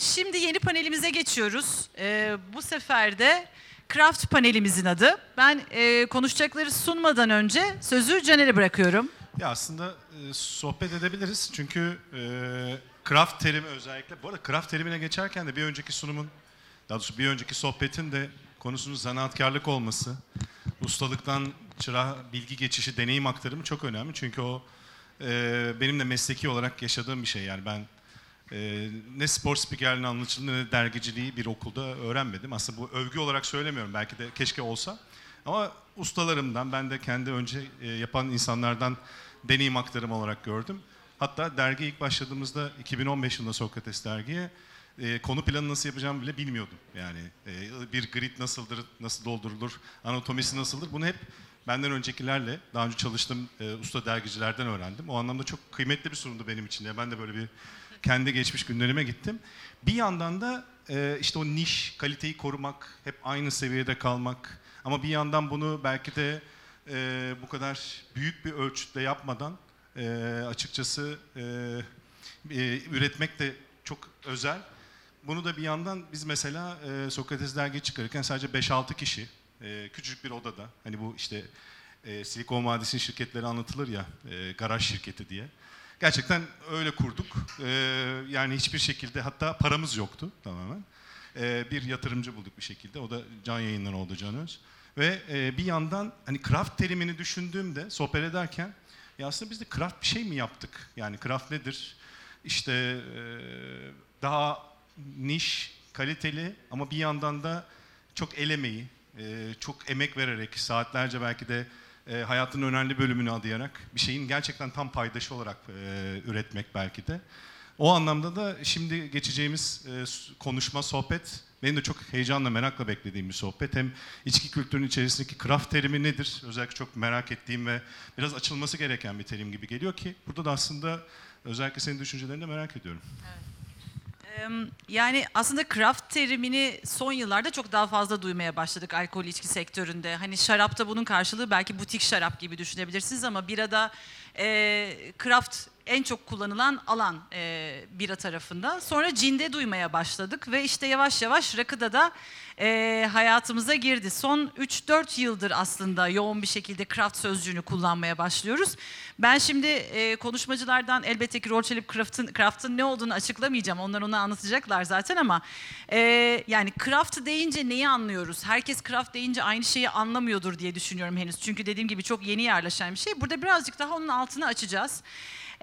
Şimdi yeni panelimize geçiyoruz. Ee, bu sefer de Craft panelimizin adı. Ben e, konuşacakları sunmadan önce sözü Caner'e bırakıyorum. Ya aslında e, sohbet edebiliriz çünkü e, craft terimi özellikle, bu arada craft terimine geçerken de bir önceki sunumun, daha doğrusu bir önceki sohbetin de konusunun zanaatkarlık olması, ustalıktan çırağa bilgi geçişi, deneyim aktarımı çok önemli. Çünkü o e, benim de mesleki olarak yaşadığım bir şey yani ben e, ne spor spikerliğini anlatıcılığını ne de dergiciliği bir okulda öğrenmedim. Aslında bu övgü olarak söylemiyorum belki de keşke olsa. Ama ustalarımdan, ben de kendi önce e, yapan insanlardan deneyim aktarımı olarak gördüm. Hatta dergi ilk başladığımızda 2015 yılında Sokrates dergiye e, konu planı nasıl yapacağımı bile bilmiyordum. Yani e, bir grid nasıldır, nasıl doldurulur, anatomisi nasıldır bunu hep benden öncekilerle, daha önce çalıştığım e, usta dergicilerden öğrendim. O anlamda çok kıymetli bir sunumdu benim için. ben de böyle bir kendi geçmiş günlerime gittim. Bir yandan da e, işte o niş, kaliteyi korumak, hep aynı seviyede kalmak. Ama bir yandan bunu belki de e, bu kadar büyük bir ölçütle yapmadan e, açıkçası e, e, üretmek de çok özel. Bunu da bir yandan biz mesela e, Sokrates dergi çıkarırken sadece 5-6 kişi e, küçücük bir odada hani bu işte e, Silikon Vadisi'nin şirketleri anlatılır ya e, garaj şirketi diye. Gerçekten öyle kurduk. E, yani hiçbir şekilde hatta paramız yoktu tamamen. E, bir yatırımcı bulduk bir şekilde. O da Can Yayınlar oldu Can Öz. Ve e, bir yandan hani craft terimini düşündüğümde sohbet ederken ya aslında biz de craft bir şey mi yaptık? Yani craft nedir? İşte e, daha niş, kaliteli ama bir yandan da çok el emeği, e, çok emek vererek, saatlerce belki de e, hayatın önemli bölümünü adayarak bir şeyin gerçekten tam paydaşı olarak e, üretmek belki de. O anlamda da şimdi geçeceğimiz e, konuşma, sohbet benim de çok heyecanla, merakla beklediğim bir sohbet. Hem içki kültürünün içerisindeki craft terimi nedir? Özellikle çok merak ettiğim ve biraz açılması gereken bir terim gibi geliyor ki burada da aslında özellikle senin düşüncelerini de merak ediyorum. Ee, Yani aslında craft terimini son yıllarda çok daha fazla duymaya başladık alkol içki sektöründe. Hani şarapta bunun karşılığı belki butik şarap gibi düşünebilirsiniz ama birada e, craft en çok kullanılan alan e, bira tarafında. Sonra cinde duymaya başladık ve işte yavaş yavaş rakıda da e, hayatımıza girdi. Son 3-4 yıldır aslında yoğun bir şekilde craft sözcüğünü kullanmaya başlıyoruz. Ben şimdi e, konuşmacılardan elbette ki rol çalıp craft'ın, craft'ın ne olduğunu açıklamayacağım. Onlar onu anlatacaklar zaten ama e, yani craft deyince neyi anlıyoruz? Herkes craft deyince aynı şeyi anlamıyordur diye düşünüyorum henüz. Çünkü dediğim gibi çok yeni yerleşen bir şey. Burada birazcık daha onun altını açacağız.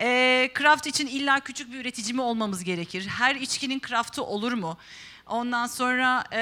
E, craft için illa küçük bir üretici mi olmamız gerekir? Her içkinin craft'ı olur mu? Ondan sonra e,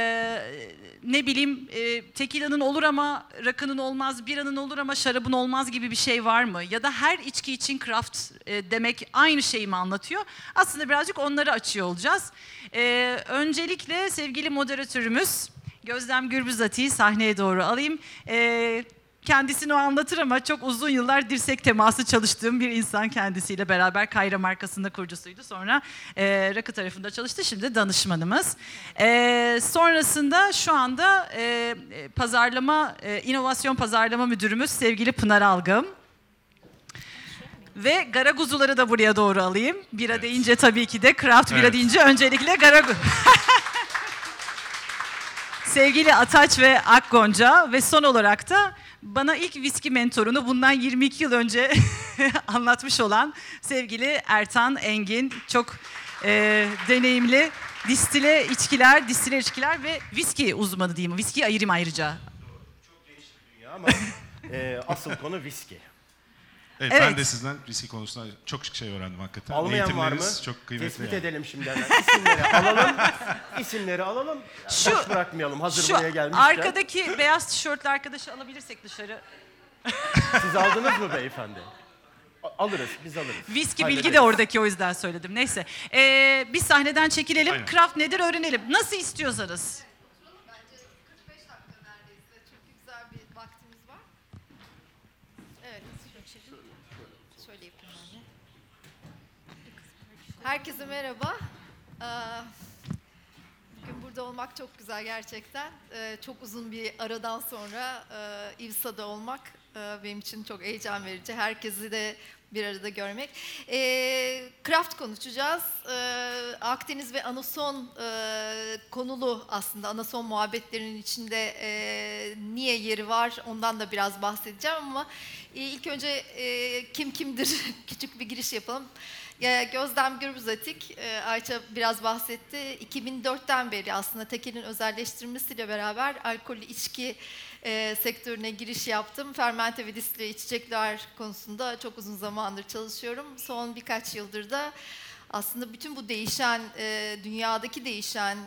ne bileyim e, tekilanın olur ama rakının olmaz, biranın olur ama şarabın olmaz gibi bir şey var mı? Ya da her içki için craft e, demek aynı şeyi mi anlatıyor? Aslında birazcık onları açıyor olacağız. E, öncelikle sevgili moderatörümüz Gözlem Gürbüzati'yi sahneye doğru alayım. E, Kendisini o anlatır ama çok uzun yıllar dirsek teması çalıştığım bir insan kendisiyle beraber Kayra markasında kurucusuydu. Sonra e, Rakı tarafında çalıştı. Şimdi danışmanımız. E, sonrasında şu anda e, e, pazarlama, e, inovasyon pazarlama müdürümüz sevgili Pınar Algım. Ve Garaguzuları da buraya doğru alayım. Bira Evet. deyince tabii ki de craft bira Evet. deyince öncelikle Garagu. Sevgili Ataç ve Akgonca ve son olarak da bana ilk viski mentorunu bundan 22 yıl önce anlatmış olan sevgili Ertan Engin. Çok e, deneyimli distile içkiler, distile içkiler ve viski uzmanı diyeyim. Viski ayırayım ayrıca. dünya ama e, asıl konu viski. Evet, Evet. ben de sizden riski konusunda çok şey öğrendim hakikaten. Almayan var mı? Eğitimleriniz çok kıymetli. Tespit yani. edelim şimdi hemen. İsimleri alalım. İsimleri alalım. Şu- Boş bırakmayalım hazır Şu buraya gelmişken. arkadaki beyaz tişörtlü arkadaşı alabilirsek dışarı. Siz aldınız mı beyefendi? A- Alırız, biz alırız. Viski bilgi de oradaki o yüzden söyledim. Neyse. Ee, biz sahneden çekilelim. Aynen. Craft nedir öğrenelim. Nasıl istiyorsanız. Bence 45 dakika neredeyse. Çünkü güzel bir vaktimiz var. Evet. Şöyle yapayım ben de. Herkese merhaba. Ee, Bugün burada olmak çok güzel gerçekten. Ee, Çok uzun bir aradan sonra e, İvsa'da olmak Ee, Benim için çok heyecan verici. Herkesi de bir arada görmek. Ee, craft konuşacağız. Akdeniz ve Anason e, konulu aslında Anason muhabbetlerinin içinde e, niye yeri var ondan da biraz bahsedeceğim ama e, ilk önce e, kim kimdir küçük bir giriş yapalım. Ya, Gözlem Gürbüzatik, e, Ayça biraz bahsetti. 2004'ten beri aslında tekelin özelleştirilmesiyle beraber alkollü içki e, sektörüne giriş yaptım. Fermente ve distile içecekler konusunda çok uzun zamandır çalışıyorum. Son birkaç yıldır da aslında bütün bu değişen, e, dünyadaki değişen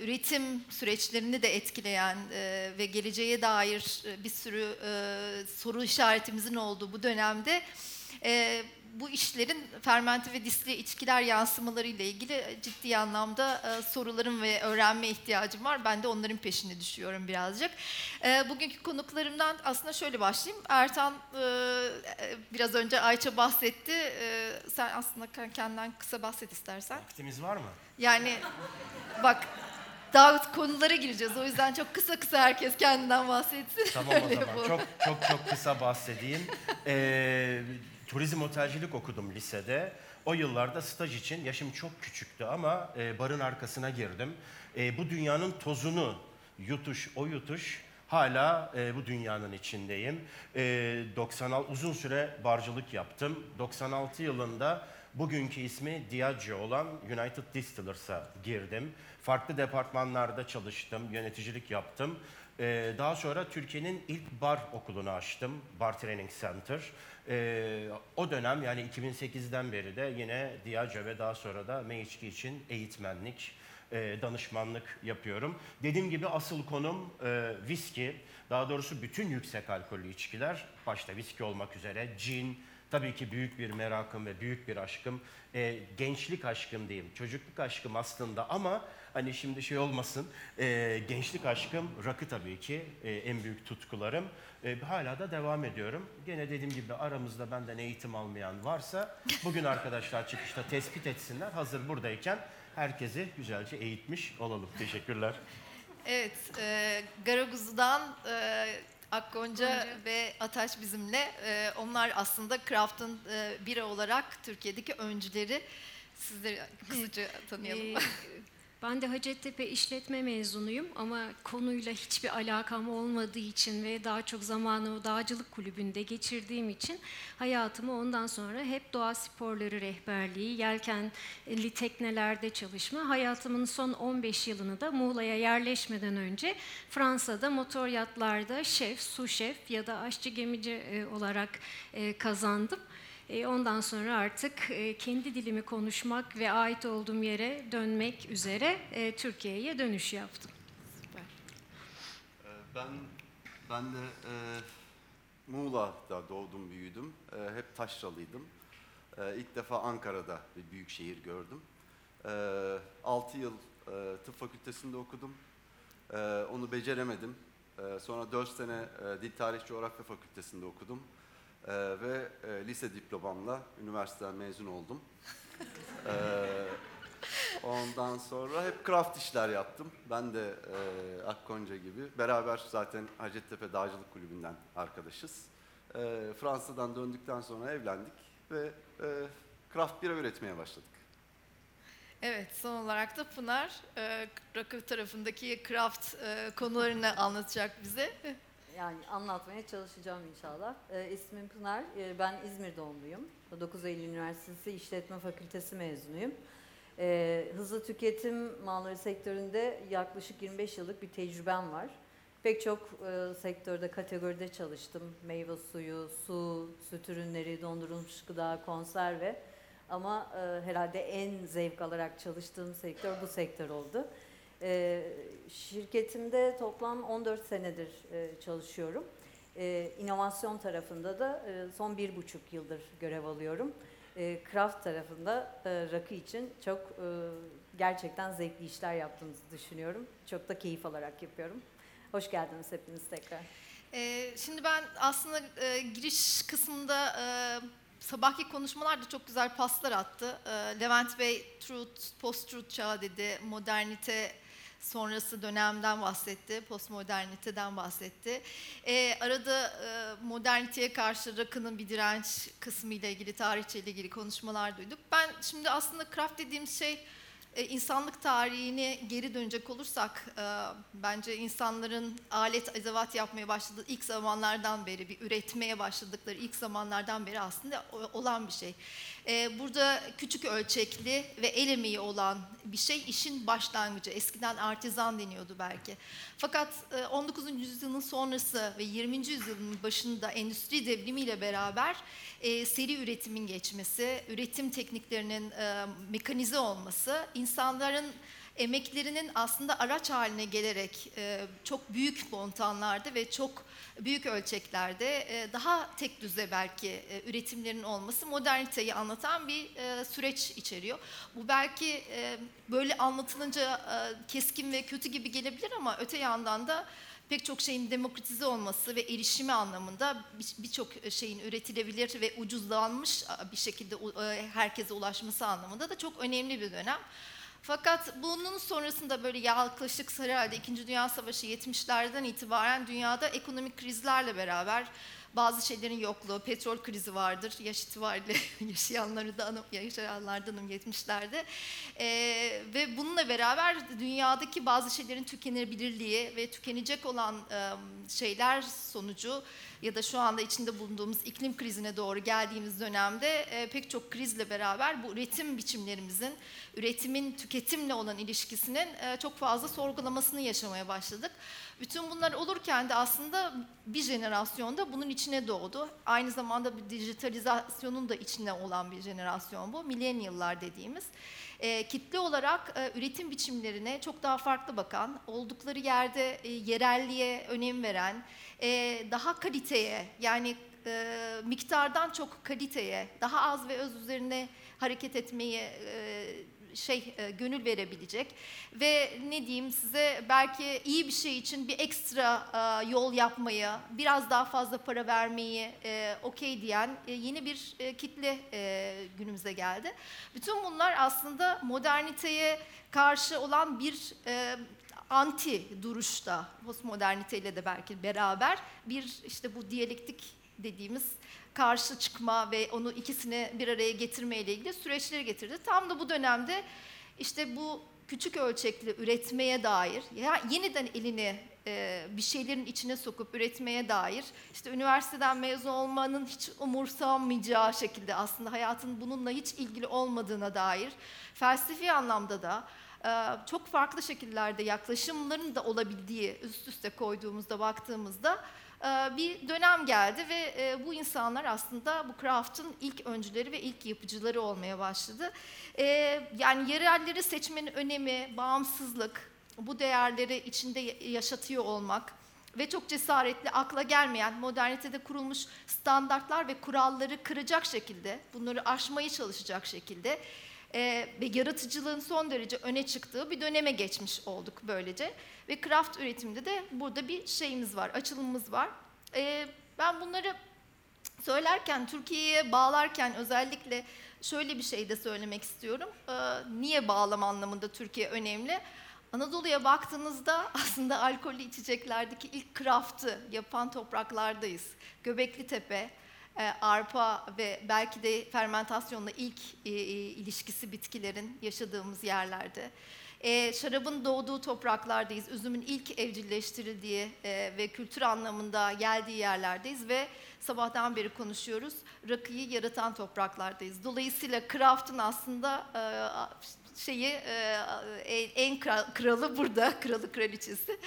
üretim süreçlerini de etkileyen ve geleceğe dair bir sürü soru işaretimizin olduğu bu dönemde bu işlerin fermente ve disli içkiler yansımaları ile ilgili ciddi anlamda e, sorularım ve öğrenme ihtiyacım var. Ben de onların peşine düşüyorum birazcık. E, bugünkü konuklarımdan aslında şöyle başlayayım. Ertan e, e, biraz önce Ayça bahsetti. E, sen aslında kendinden kısa bahset istersen. Vaktimiz var mı? Yani bak daha konulara gireceğiz. O yüzden çok kısa kısa herkes kendinden bahsetsin. Tamam o zaman. Çok çok çok kısa bahsedeyim. Ee, turizm otelcilik okudum lisede. O yıllarda staj için yaşım çok küçüktü ama e, barın arkasına girdim. E, bu dünyanın tozunu yutuş o yutuş hala e, bu dünyanın içindeyim. E, 96 uzun süre barcılık yaptım. 96 yılında bugünkü ismi Diageo olan United Distillers'a girdim. Farklı departmanlarda çalıştım, yöneticilik yaptım. Ee, daha sonra Türkiye'nin ilk bar okulunu açtım, Bar Training Center. Ee, o dönem yani 2008'den beri de yine Diageo ve daha sonra da M2 için eğitmenlik, e, danışmanlık yapıyorum. Dediğim gibi asıl konum e, viski, daha doğrusu bütün yüksek alkollü içkiler, başta viski olmak üzere, gin, tabii ki büyük bir merakım ve büyük bir aşkım. E, gençlik aşkım diyeyim, çocukluk aşkım aslında ama hani şimdi şey olmasın, e, gençlik aşkım rakı tabii ki e, en büyük tutkularım. E, hala da devam ediyorum. Gene dediğim gibi aramızda benden eğitim almayan varsa bugün arkadaşlar çıkışta tespit etsinler. Hazır buradayken herkesi güzelce eğitmiş olalım. Teşekkürler. Evet, e, Garaguzu'dan e, Akgonca ve Ataş bizimle. E, onlar aslında Craft'ın e, biri olarak Türkiye'deki öncüleri. Sizleri kısaca tanıyalım. Ben de Hacettepe işletme mezunuyum ama konuyla hiçbir alakam olmadığı için ve daha çok zamanımı dağcılık kulübünde geçirdiğim için hayatımı ondan sonra hep doğa sporları rehberliği, yelkenli teknelerde çalışma, hayatımın son 15 yılını da Muğla'ya yerleşmeden önce Fransa'da motor yatlarda şef, su şef ya da aşçı gemici e, olarak e, kazandım. E, Ondan sonra artık e, kendi dilimi konuşmak ve ait olduğum yere dönmek üzere e, Türkiye'ye dönüş yaptım. Süper. Ee, Ben ben de e, Muğla'da doğdum büyüdüm. E, hep taşralıydım. E, ilk defa Ankara'da bir büyük şehir gördüm. E, 6 yıl e, tıp fakültesinde okudum. E, onu beceremedim. E, sonra 4 sene e, Dil Tarih Coğrafya Fakültesinde okudum. E, ve e, lise diplomamla üniversiteden mezun oldum. E, Ondan sonra hep craft işler yaptım. Ben de e, Akkonca gibi. Beraber zaten Hacettepe Dağcılık Kulübü'nden arkadaşız. E, Fransa'dan döndükten sonra evlendik ve e, craft bira üretmeye başladık. Evet, son olarak da Pınar, e, rakı tarafındaki craft e, konularını anlatacak bize. Yani anlatmaya çalışacağım inşallah. Ee, ismim Pınar, Ee, ben İzmir doğumluyum. 9 Eylül Üniversitesi İşletme Fakültesi mezunuyum. Ee, hızlı tüketim malları sektöründe yaklaşık 25 yıllık bir tecrübem var. Pek çok e, sektörde, kategoride çalıştım. Meyve suyu, su, süt ürünleri, dondurulmuş gıda, konserve. Ama e, herhalde en zevk alarak çalıştığım sektör bu sektör oldu. Ee, şirketimde toplam 14 senedir e, çalışıyorum. Ee, inovasyon tarafında da e, son bir buçuk yıldır görev alıyorum. Ee, craft tarafında e, rakı için çok e, gerçekten zevkli işler yaptığımızı düşünüyorum. Çok da keyif alarak yapıyorum. Hoş geldiniz hepiniz tekrar. E, şimdi ben aslında e, giriş kısmında e, sabahki konuşmalarda çok güzel paslar attı. E, Levent Bey truth, post-truth çağı dedi, modernite sonrası dönemden bahsetti, postmoderniteden bahsetti. Ee, arada e, moderniteye karşı rakının bir direnç kısmı ile ilgili, tarihçeyle ilgili konuşmalar duyduk. Ben şimdi aslında craft dediğimiz şey e, insanlık tarihine geri dönecek olursak e, bence insanların alet edevat yapmaya başladığı ilk zamanlardan beri bir üretmeye başladıkları ilk zamanlardan beri aslında olan bir şey. E, burada küçük ölçekli ve el emeği olan bir şey işin başlangıcı. Eskiden artizan deniyordu belki. Fakat e, 19. yüzyılın sonrası ve 20. yüzyılın başında endüstri devrimiyle beraber e, seri üretimin geçmesi, üretim tekniklerinin e, mekanize olması, insanların emeklerinin aslında araç haline gelerek e, çok büyük montanlarda ve çok büyük ölçeklerde e, daha tek düze belki e, üretimlerin olması moderniteyi anlatan bir e, süreç içeriyor. Bu belki e, böyle anlatılınca e, keskin ve kötü gibi gelebilir ama öte yandan da pek çok şeyin demokratize olması ve erişimi anlamında bir- birçok şeyin üretilebilir ve ucuzlanmış bir şekilde e, herkese ulaşması anlamında da çok önemli bir dönem. Fakat bunun sonrasında böyle yaklaşık herhalde 2. Dünya Savaşı 70'lerden itibaren dünyada ekonomik krizlerle beraber bazı şeylerin yokluğu, petrol krizi vardır, yaş itibariyle yaşayanları da yaşayanlardanım 70'lerde. Ee, ve bununla beraber dünyadaki bazı şeylerin tükenebilirliği ve tükenecek olan e, şeyler sonucu ya da şu anda içinde bulunduğumuz iklim krizine doğru geldiğimiz dönemde e, pek çok krizle beraber bu üretim biçimlerimizin, üretimin tüketimle olan ilişkisinin e, çok fazla sorgulamasını yaşamaya başladık. Bütün bunlar olurken de aslında bir jenerasyon da bunun içine doğdu. Aynı zamanda bir dijitalizasyonun da içine olan bir jenerasyon bu. Millennial'lar dediğimiz. E, kitle olarak e, üretim biçimlerine çok daha farklı bakan, oldukları yerde e, yerelliğe önem veren, e, daha kaliteye yani e, miktardan çok kaliteye, daha az ve öz üzerine hareket etmeyi e, şey e, gönül verebilecek ve ne diyeyim size belki iyi bir şey için bir ekstra e, yol yapmayı, biraz daha fazla para vermeyi e, okey diyen yeni bir kitle günümüze geldi. Bütün bunlar aslında moderniteye karşı olan bir anti duruşta postmoderniteyle de belki beraber bir işte bu diyalektik dediğimiz karşı çıkma ve onu ikisini bir araya getirme ile ilgili süreçleri getirdi. Tam da bu dönemde işte bu küçük ölçekli üretmeye dair ya yeniden elini e, bir şeylerin içine sokup üretmeye dair işte üniversiteden mezun olmanın hiç umursanmayacağı şekilde aslında hayatın bununla hiç ilgili olmadığına dair felsefi anlamda da e, çok farklı şekillerde yaklaşımların da olabildiği üst üste koyduğumuzda baktığımızda bir dönem geldi ve e, bu insanlar aslında bu craft'ın ilk öncüleri ve ilk yapıcıları olmaya başladı. E, Yani yerelleri seçmenin önemi, bağımsızlık, bu değerleri içinde yaşatıyor olmak ve çok cesaretli, akla gelmeyen, modernitede kurulmuş standartlar ve kuralları kıracak şekilde, bunları aşmaya çalışacak şekilde e, ve yaratıcılığın son derece öne çıktığı bir döneme geçmiş olduk böylece. Ve craft üretiminde de burada bir şeyimiz var, açılımımız var. E, ben bunları söylerken, Türkiye'ye bağlarken özellikle şöyle bir şey de söylemek istiyorum. E, niye bağlam anlamında Türkiye önemli? Anadolu'ya baktığınızda aslında alkollü içeceklerdeki ilk craft'ı yapan topraklardayız. Göbekli Tepe, arpa ve belki de fermentasyonla ilk e, e, ilişkisi bitkilerin yaşadığımız yerlerde. E, şarabın doğduğu topraklardayız. Üzümün ilk evcilleştirildiği e, ve kültür anlamında geldiği yerlerdeyiz ve sabahtan beri konuşuyoruz. Rakıyı yaratan topraklardayız. Dolayısıyla craft'ın aslında e, şeyi e, en kral- kralı burada, kralı kraliçesi.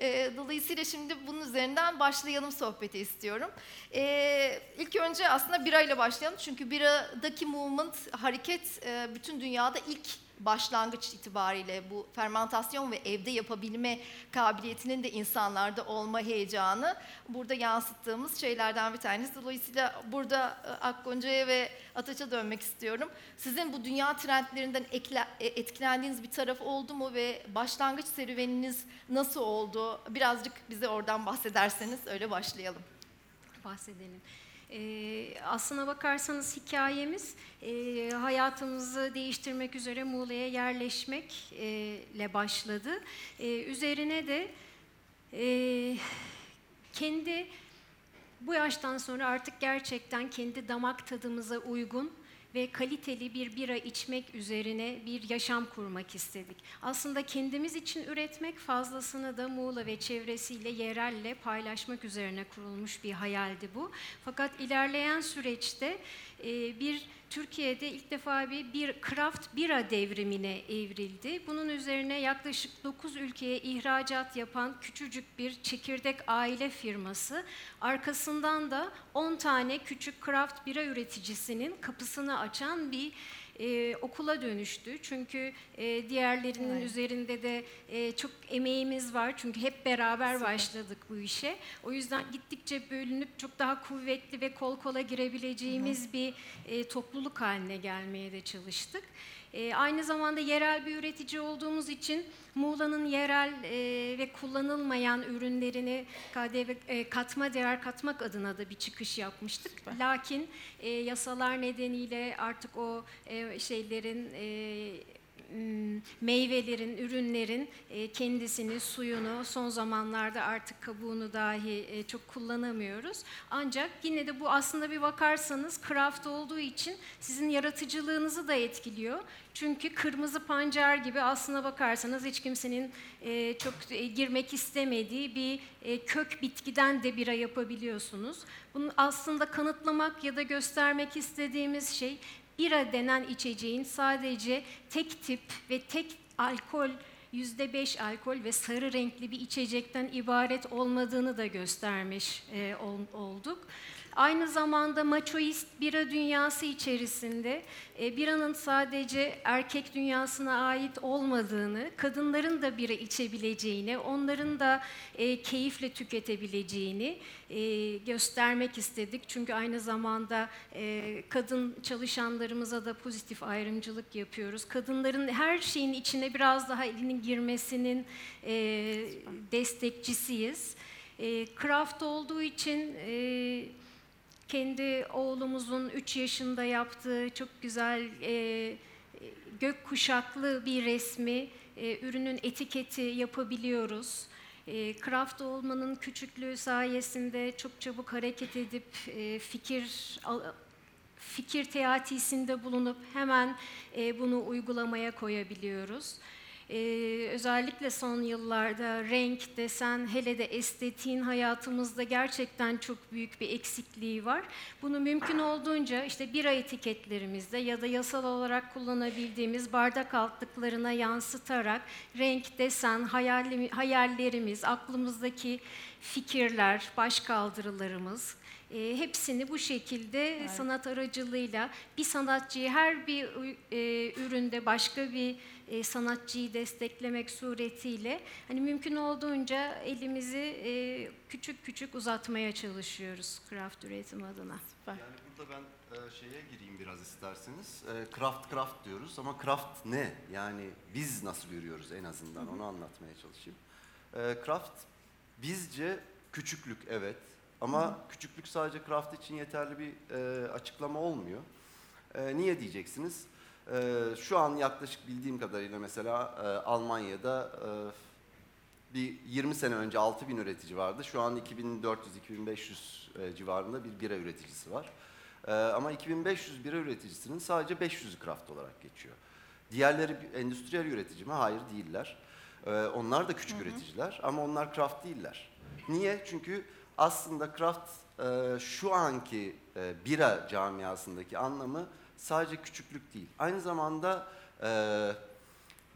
E, dolayısıyla şimdi bunun üzerinden başlayalım sohbeti istiyorum. E, ilk önce aslında birayla başlayalım çünkü biradaki movement, hareket e, bütün dünyada ilk başlangıç itibariyle bu fermentasyon ve evde yapabilme kabiliyetinin de insanlarda olma heyecanı burada yansıttığımız şeylerden bir tanesi. Dolayısıyla burada e, Akgonca'ya ve Ataç'a dönmek istiyorum. Sizin bu dünya trendlerinden e, etkilendiğiniz bir taraf oldu mu ve başlangıç serüveniniz nasıl oldu? Birazcık bize oradan bahsederseniz öyle başlayalım. bahsedelim. E, aslına bakarsanız hikayemiz e, hayatımızı değiştirmek üzere Muğla'ya yerleşmekle başladı. E, üzerine de e, kendi bu yaştan sonra artık gerçekten kendi damak tadımıza uygun ve kaliteli bir bira içmek üzerine bir yaşam kurmak istedik. Aslında kendimiz için üretmek fazlasını da Muğla ve çevresiyle yerelle paylaşmak üzerine kurulmuş bir hayaldi bu. Fakat ilerleyen süreçte bir Türkiye'de ilk defa bir, bir craft bira devrimine evrildi. Bunun üzerine yaklaşık 9 ülkeye ihracat yapan küçücük bir çekirdek aile firması arkasından da 10 tane küçük craft bira üreticisinin kapısını açan bir e, okula dönüştü. Çünkü e, diğerlerinin Evet. üzerinde de e, çok emeğimiz var. Çünkü hep beraber başladık bu işe. O yüzden gittikçe bölünüp çok daha kuvvetli ve kol kola girebileceğimiz bir e, topluluk haline gelmeye de çalıştık. E, aynı zamanda yerel bir üretici olduğumuz için Muğla'nın yerel e, ve kullanılmayan ürünlerini KDV e, katma değer katmak adına da bir çıkış yapmıştık. Lakin e, yasalar nedeniyle artık o e, şeylerin e, meyvelerin, ürünlerin e, kendisini, suyunu son zamanlarda artık kabuğunu dahi e, çok kullanamıyoruz. Ancak yine de bu aslında bir bakarsanız craft olduğu için sizin yaratıcılığınızı da etkiliyor. Çünkü kırmızı pancar gibi aslına bakarsanız hiç kimsenin e, çok girmek istemediği bir kök bitkiden de bira yapabiliyorsunuz. Bunu aslında kanıtlamak ya da göstermek istediğimiz şey bira denen içeceğin sadece tek tip ve tek alkol %5 alkol ve sarı renkli bir içecekten ibaret olmadığını da göstermiş e, ol- olduk. Aynı zamanda maçoist bira dünyası içerisinde e, biranın sadece erkek dünyasına ait olmadığını, kadınların da bira içebileceğini, onların da e, keyifle tüketebileceğini e, göstermek istedik. Çünkü aynı zamanda e, kadın çalışanlarımıza da pozitif ayrımcılık yapıyoruz. Kadınların her şeyin içine biraz daha elinin girmesinin e, destekçisiyiz. E, craft olduğu için e, kendi oğlumuzun 3 yaşında yaptığı çok güzel e, gök kuşaklı bir resmi e, ürünün etiketi yapabiliyoruz. E, craft olmanın küçüklüğü sayesinde çok çabuk hareket edip e, fikir fikir teatisinde bulunup hemen e, bunu uygulamaya koyabiliyoruz. E, özellikle son yıllarda renk, desen, hele de estetiğin hayatımızda gerçekten çok büyük bir eksikliği var. Bunu mümkün olduğunca işte bira etiketlerimizde ya da yasal olarak kullanabildiğimiz bardak altlıklarına yansıtarak renk, desen, hayalli- hayallerimiz, aklımızdaki fikirler, başkaldırılarımız, e, hepsini bu şekilde sanat aracılığıyla bir sanatçıyı her bir e, üründe başka bir e, sanatçıyı desteklemek suretiyle hani mümkün olduğunca elimizi e, küçük küçük uzatmaya çalışıyoruz craft üretim adına. Süper. Yani burada ben e, şeye gireyim biraz isterseniz. E, craft craft diyoruz ama craft ne? Yani biz nasıl görüyoruz en azından onu anlatmaya çalışayım. E, craft bizce küçüklük evet ama küçüklük sadece craft için yeterli bir e, açıklama olmuyor. E, niye diyeceksiniz? E, şu an yaklaşık bildiğim kadarıyla mesela e, Almanya'da e, bir 20 sene önce 6000 üretici vardı. Şu an 2400-2500 e, civarında bir bira üreticisi var. E, ama 2500 bira üreticisinin sadece 500'ü craft olarak geçiyor. Diğerleri endüstriyel üretici mi? Hayır değiller. E, onlar da küçük üreticiler ama onlar craft değiller. Niye? Çünkü aslında craft e, şu anki e, bira camiasındaki anlamı sadece küçüklük değil. Aynı zamanda e,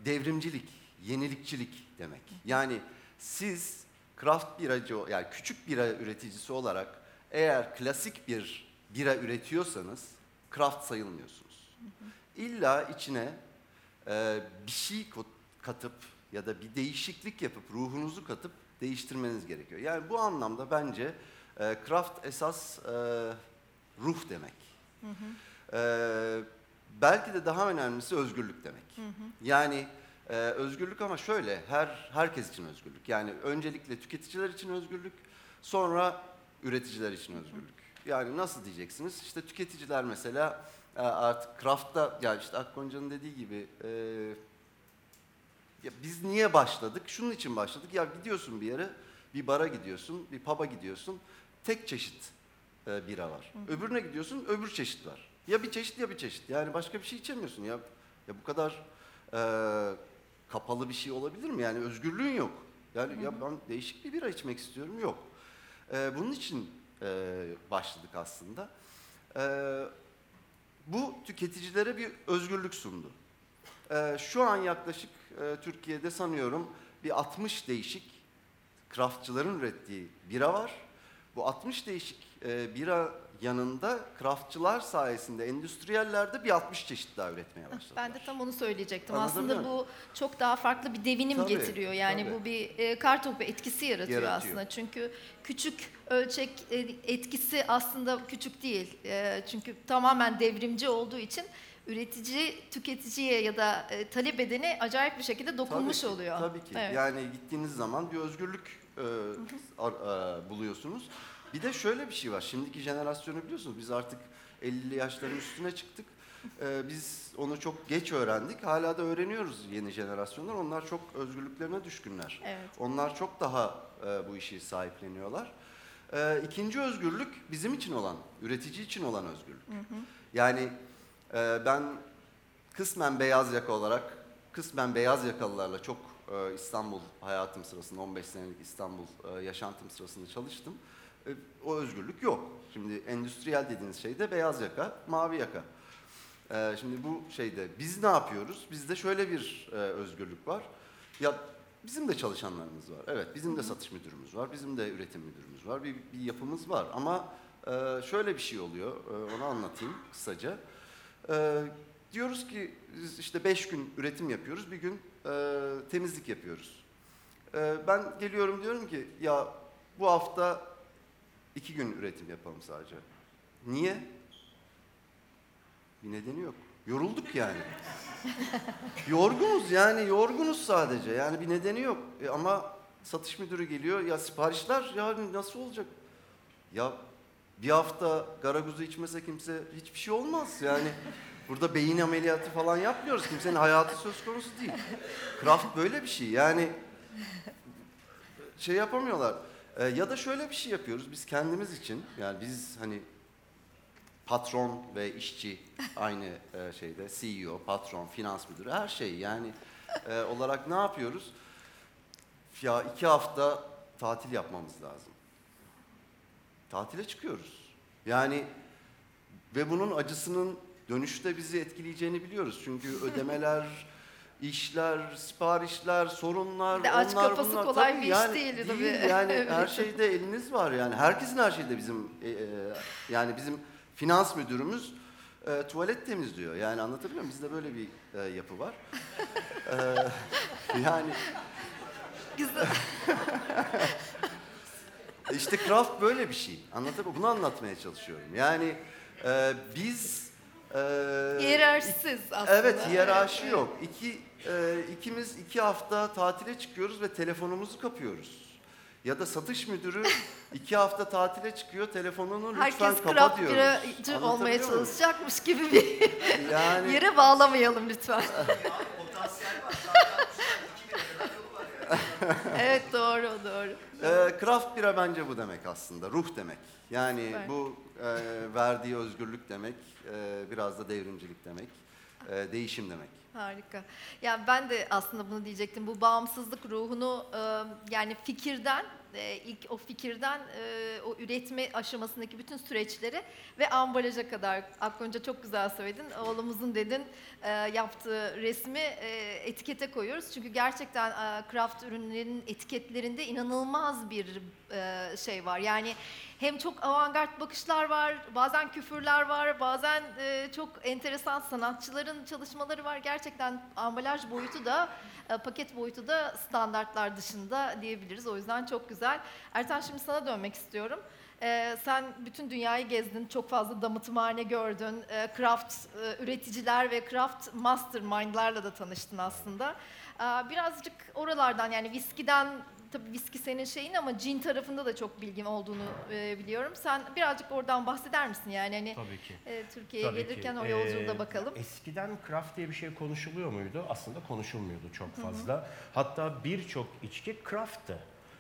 devrimcilik, yenilikçilik demek. Yani siz craft biracı, yani küçük bira üreticisi olarak eğer klasik bir bira üretiyorsanız craft sayılmıyorsunuz. İlla içine e, bir şey katıp ya da bir değişiklik yapıp ruhunuzu katıp değiştirmeniz gerekiyor. Yani bu anlamda bence e, craft esas e, ruh demek. E, belki de daha önemlisi özgürlük demek. Yani e, özgürlük ama şöyle her herkes için özgürlük. Yani öncelikle tüketiciler için özgürlük, sonra üreticiler için özgürlük. Yani nasıl diyeceksiniz? İşte tüketiciler mesela e, artık craft'ta ya işte Akgonca'nın dediği gibi e, ya biz niye başladık? Şunun için başladık. Ya gidiyorsun bir yere, bir bara gidiyorsun, bir pub'a gidiyorsun. Tek çeşit e, bira var. Öbürüne gidiyorsun, öbür çeşit var. Ya bir çeşit ya bir çeşit. Yani başka bir şey içemiyorsun ya. Ya bu kadar e, kapalı bir şey olabilir mi? Yani özgürlüğün yok. Yani ya ben değişik bir bira içmek istiyorum. Yok. E, bunun için e, başladık aslında. E, bu tüketicilere bir özgürlük sundu. Ee, şu an yaklaşık e, Türkiye'de sanıyorum bir 60 değişik craftçıların ürettiği bira var. Bu 60 değişik e, bira yanında craftçılar sayesinde endüstriyeller de bir 60 çeşit daha üretmeye başladılar. Ben de tam onu söyleyecektim. Anlatabiliyor Aslında bu çok daha farklı bir devinim Tabii, getiriyor. Yani tabii. bu bir e, kartopu etkisi yaratıyor, Yaratıyor. aslında. Çünkü küçük ölçek e, etkisi aslında küçük değil. E, çünkü tamamen devrimci olduğu için üretici tüketiciye ya da e, talep edene acayip bir şekilde dokunmuş Tabii ki, oluyor. Tabii ki. Evet. Yani gittiğiniz zaman bir özgürlük e, ar- e, buluyorsunuz. Bir de şöyle bir şey var. Şimdiki jenerasyonu biliyorsunuz. Biz artık 50'li yaşların üstüne çıktık. E, biz onu çok geç öğrendik. Hala da öğreniyoruz yeni jenerasyonlar. Onlar çok özgürlüklerine düşkünler. Evet. Onlar çok daha e, bu işi sahipleniyorlar. E, ikinci özgürlük bizim için olan, üretici için olan özgürlük. Yani e, ben kısmen beyaz yaka olarak, kısmen beyaz yakalılarla çok e, İstanbul hayatım sırasında, 15 senelik İstanbul e, yaşantım sırasında çalıştım. O özgürlük yok. Şimdi endüstriyel dediğiniz şey de beyaz yaka, mavi yaka. E, şimdi bu şeyde biz ne yapıyoruz? Bizde şöyle bir e, özgürlük var. Ya bizim de çalışanlarımız var. Evet, bizim de satış müdürümüz var, bizim de üretim müdürümüz var. Bir, bir yapımız var ama e, şöyle bir şey oluyor. E, onu anlatayım kısaca. E, diyoruz ki işte beş gün üretim yapıyoruz, bir gün e, temizlik yapıyoruz. E, ben geliyorum diyorum ki ya bu hafta iki gün üretim yapalım sadece. Niye? Bir nedeni yok. Yorulduk yani. Yorgunuz yani yorgunuz sadece yani bir nedeni yok. E, ama satış müdürü geliyor ya siparişler ya nasıl olacak? Ya bir hafta garaguzu içmese kimse hiçbir şey olmaz yani. Burada beyin ameliyatı falan yapmıyoruz. Kimsenin hayatı söz konusu değil. Kraft böyle bir şey yani şey yapamıyorlar. E, ya da şöyle bir şey yapıyoruz biz kendimiz için yani biz hani patron ve işçi aynı e, şeyde CEO, patron, finans müdürü her şey yani e, olarak ne yapıyoruz? Ya iki hafta tatil yapmamız lazım. Tatile çıkıyoruz. Yani ve bunun acısının dönüşte bizi etkileyeceğini biliyoruz. Çünkü ödemeler, işler, siparişler, sorunlar, de aç onlar kafası bunlar. kolay Tabii bir iş yani değil tabii. Yani Evet. her şeyde eliniz var yani. Herkesin her şeyde bizim e, e, yani bizim finans müdürümüz e, tuvalet temizliyor. Yani anlatabiliyor muyum? Bizde böyle bir e, yapı var. E, yani Güzel. işte craft böyle bir şey. Anlatabiliyor? Bunu anlatmaya çalışıyorum. Yani e, biz e, Hiyerarşisiz aslında. Evet, hiyerarşi Evet, yok. İki, e, ikimiz iki hafta tatile çıkıyoruz ve telefonumuzu kapıyoruz. Ya da satış müdürü iki hafta tatile çıkıyor, telefonunu lütfen Herkes kapa craft diyoruz. biracı olmaya muyum? çalışacakmış gibi bir Yani yere bağlamayalım lütfen. evet doğru doğru. e, craft bira bence bu demek aslında, ruh demek. Yani Süper. bu e, verdiği özgürlük demek, e, biraz da devrimcilik demek, e, değişim demek. Harika. Ya ben de aslında bunu diyecektim. Bu bağımsızlık ruhunu e, yani fikirden e, ilk o fikirden e, o üretme aşamasındaki bütün süreçleri ve ambalaja kadar Akgonca çok güzel söyledin. Oğlumuzun dedin e, yaptığı resmi e, etikete koyuyoruz. Çünkü gerçekten e, craft ürünlerin etiketlerinde inanılmaz bir e, şey var. Yani hem çok avantgard bakışlar var, bazen küfürler var, bazen e, çok enteresan sanatçıların çalışmaları var. Gerçekten ambalaj boyutu da, e, paket boyutu da standartlar dışında diyebiliriz. O yüzden çok güzel. Ertan şimdi sana dönmek istiyorum. Ee, sen bütün dünyayı gezdin, çok fazla damıtımhane gördün, e, craft e, üreticiler ve craft mastermindlarla da tanıştın aslında. Ee, birazcık oralardan yani viskiden, tabii viski senin şeyin ama gin tarafında da çok bilgin olduğunu e, biliyorum. Sen birazcık oradan bahseder misin yani hani Tabii ki. e, Türkiye'ye Tabii ki. gelirken o yolculuğda Ee, bakalım. Eskiden craft diye bir şey konuşuluyor muydu? Aslında konuşulmuyordu çok fazla. Hatta birçok içki craft'tı.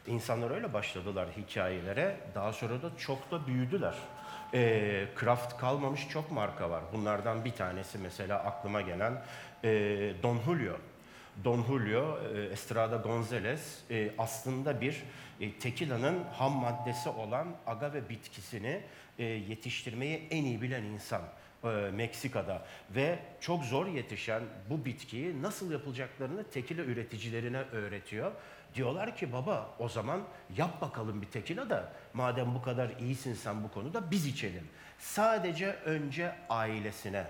İnsanlar öyle başladılar hikayelere. Daha sonra da çok da büyüdüler. Craft kalmamış çok marka var. Bunlardan bir tanesi mesela aklıma gelen e, Don Julio. Don Julio, e, Estrada Gonzalez e, aslında bir e, tequila'nın ham maddesi olan agave bitkisini e, yetiştirmeyi en iyi bilen insan e, Meksika'da ve çok zor yetişen bu bitkiyi nasıl yapılacaklarını tequila üreticilerine öğretiyor. Diyorlar ki baba o zaman yap bakalım bir tequila da madem bu kadar iyisin sen bu konuda biz içelim. Sadece önce ailesine,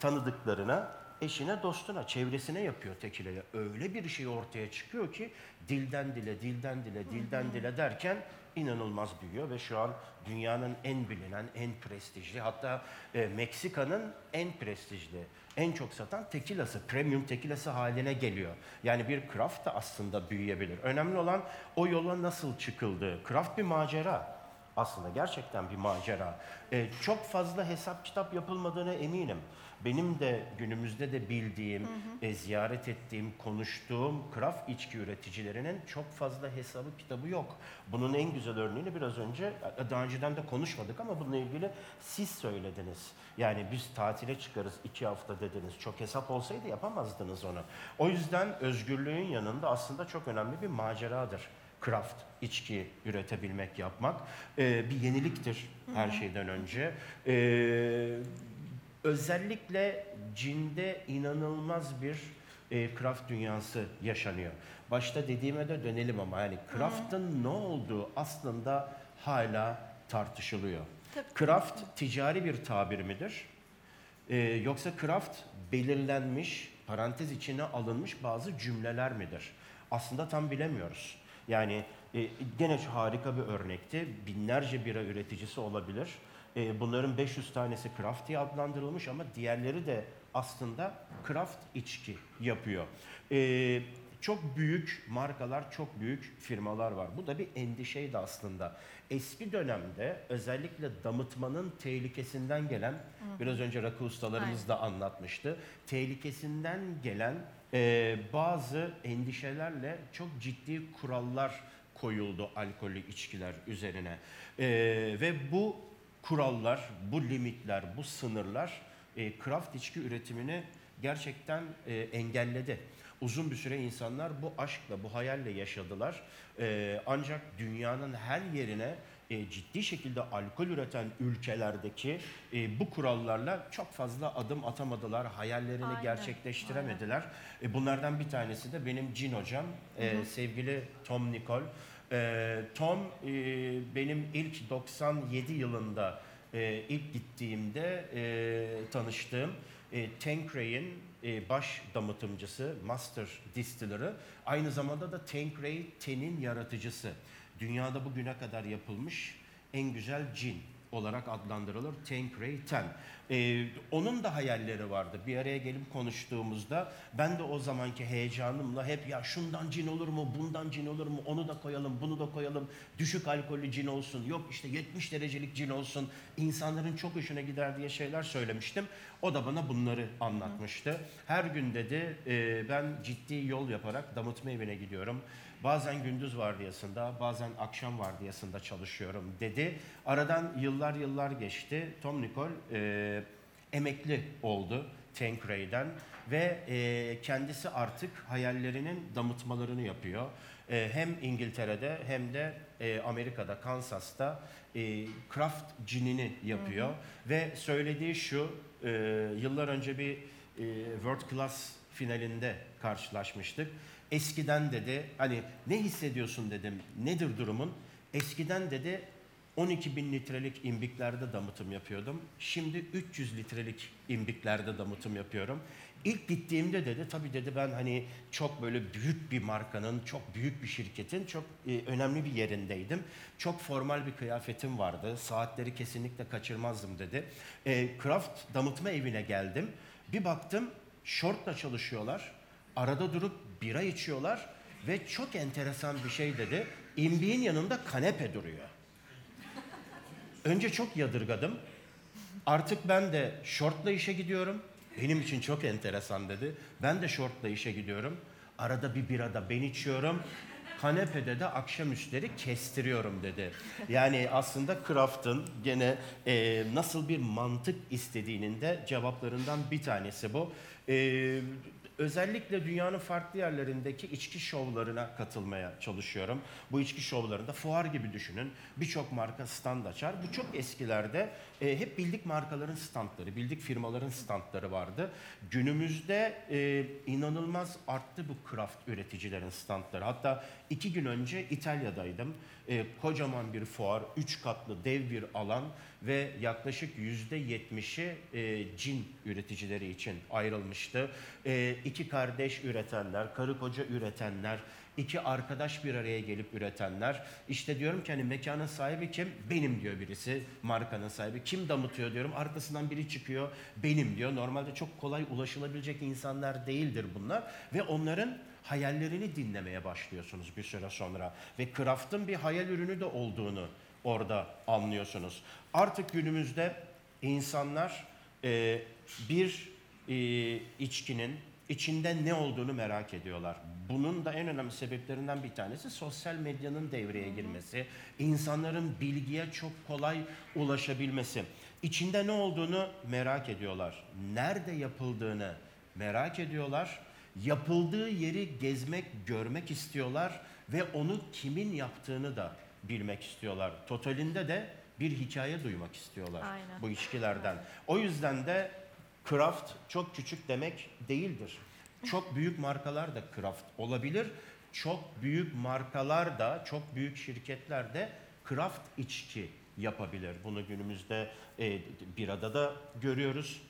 tanıdıklarına, eşine, dostuna, çevresine yapıyor tekileyi. Öyle bir şey ortaya çıkıyor ki dilden dile, dilden dile, dilden dile derken inanılmaz büyüyor ve şu an dünyanın en bilinen, en prestijli hatta e, Meksika'nın en prestijli, en çok satan tekilası, premium tekilası haline geliyor. Yani bir craft da aslında büyüyebilir. Önemli olan o yola nasıl çıkıldığı. Craft bir macera aslında gerçekten bir macera. Ee, çok fazla hesap kitap yapılmadığına eminim. Benim de günümüzde de bildiğim, e, ziyaret ettiğim, konuştuğum craft içki üreticilerinin çok fazla hesabı kitabı yok. Bunun en güzel örneğini biraz önce, e, daha önceden de konuşmadık ama bununla ilgili siz söylediniz. Yani biz tatile çıkarız iki hafta dediniz. Çok hesap olsaydı yapamazdınız onu. O yüzden özgürlüğün yanında aslında çok önemli bir maceradır craft, içki üretebilmek, yapmak Ee, bir yeniliktir her şeyden önce. Ee, özellikle cinde inanılmaz bir e, craft dünyası yaşanıyor. Başta dediğime de dönelim ama yani craft'ın ne olduğu aslında hala tartışılıyor. Craft ticari bir tabir midir? Ee, yoksa craft belirlenmiş, parantez içine alınmış bazı cümleler midir? Aslında tam bilemiyoruz. Yani e, gene harika bir örnekti. Binlerce bira üreticisi olabilir. E, bunların 500 tanesi craft diye adlandırılmış ama diğerleri de aslında craft içki yapıyor. E, çok büyük markalar, çok büyük firmalar var. Bu da bir endişeydi aslında. Eski dönemde özellikle damıtmanın tehlikesinden gelen, biraz önce rakı ustalarımız da anlatmıştı, tehlikesinden gelen e, bazı endişelerle çok ciddi kurallar koyuldu alkollü içkiler üzerine. E, ve bu kurallar, bu limitler, bu sınırlar e, craft içki üretimini gerçekten e, engelledi. Uzun bir süre insanlar bu aşkla, bu hayalle yaşadılar. E, ancak dünyanın her yerine e, ciddi şekilde alkol üreten ülkelerdeki e, bu kurallarla çok fazla adım atamadılar, hayallerini Aynen, gerçekleştiremediler. E, bunlardan bir tanesi de benim cin hocam, e, sevgili Tom Nicol. E, Tom e, benim ilk 97 yılında e, ilk gittiğimde e, tanıştığım e, Tanqueray'in e, baş damıtımcısı, master distiller'ı, aynı zamanda da Tanqueray Ten'in yaratıcısı. Dünyada bugüne kadar yapılmış en güzel cin olarak adlandırılır Tanqueray Ten. Ee, onun da hayalleri vardı. Bir araya gelip konuştuğumuzda ben de o zamanki heyecanımla hep ya şundan cin olur mu, bundan cin olur mu, onu da koyalım, bunu da koyalım, düşük alkollü cin olsun, yok işte 70 derecelik cin olsun, insanların çok hoşuna gider diye şeyler söylemiştim. O da bana bunları anlatmıştı. Her gün dedi e, ben ciddi yol yaparak damıtma evine gidiyorum. Bazen gündüz vardiyasında, bazen akşam vardiyasında çalışıyorum dedi. Aradan yıllar yıllar geçti. Tom Nicol e, emekli oldu Tanqueray'den ve e, kendisi artık hayallerinin damıtmalarını yapıyor. E, hem İngiltere'de hem de e, Amerika'da, Kansas'ta e, craft cinini yapıyor. Ve söylediği şu, e, yıllar önce bir e, World Class finalinde karşılaşmıştık. Eskiden dedi, hani ne hissediyorsun dedim, nedir durumun? Eskiden dedi, 12 bin litrelik imbiklerde damıtım yapıyordum. Şimdi 300 litrelik imbiklerde damıtım yapıyorum. İlk gittiğimde dedi tabii dedi ben hani çok böyle büyük bir markanın, çok büyük bir şirketin çok e, önemli bir yerindeydim. Çok formal bir kıyafetim vardı. Saatleri kesinlikle kaçırmazdım dedi. E, Kraft damıtma evine geldim. Bir baktım şortla çalışıyorlar. Arada durup bira içiyorlar ve çok enteresan bir şey dedi. İmbiğin yanında kanepe duruyor. Önce çok yadırgadım. Artık ben de şortla işe gidiyorum. Benim için çok enteresan dedi. Ben de şortla işe gidiyorum. Arada bir birada ben içiyorum. Kanepede de akşamüstleri kestiriyorum dedi. Yani aslında Kraft'ın gene e, nasıl bir mantık istediğinin de cevaplarından bir tanesi bu. E, özellikle dünyanın farklı yerlerindeki içki şovlarına katılmaya çalışıyorum. Bu içki şovlarında fuar gibi düşünün. Birçok marka stand açar. Bu çok eskilerde e, hep bildik markaların standları, bildik firmaların standları vardı. Günümüzde e, inanılmaz arttı bu craft üreticilerin standları. Hatta iki gün önce İtalya'daydım. E, kocaman bir fuar, üç katlı dev bir alan ve yaklaşık yüzde yetmişi e, cin üreticileri için ayrılmıştı. E, iki kardeş üretenler, karı koca üretenler, iki arkadaş bir araya gelip üretenler. İşte diyorum ki hani mekanın sahibi kim? Benim diyor birisi markanın sahibi. Kim damıtıyor diyorum. Arkasından biri çıkıyor. Benim diyor. Normalde çok kolay ulaşılabilecek insanlar değildir bunlar. Ve onların hayallerini dinlemeye başlıyorsunuz bir süre sonra. Ve Kraft'ın bir hayal ürünü de olduğunu orada anlıyorsunuz. Artık günümüzde insanlar e, bir e, içkinin içinde ne olduğunu merak ediyorlar. Bunun da en önemli sebeplerinden bir tanesi sosyal medyanın devreye girmesi, insanların bilgiye çok kolay ulaşabilmesi. İçinde ne olduğunu merak ediyorlar. Nerede yapıldığını merak ediyorlar. Yapıldığı yeri gezmek, görmek istiyorlar ve onu kimin yaptığını da bilmek istiyorlar. Totalinde de bir hikaye duymak istiyorlar Aynen. bu içkilerden. O yüzden de craft çok küçük demek değildir. Çok büyük markalar da craft olabilir. Çok büyük markalar da, çok büyük şirketler de craft içki yapabilir. Bunu günümüzde e, birada da görüyoruz.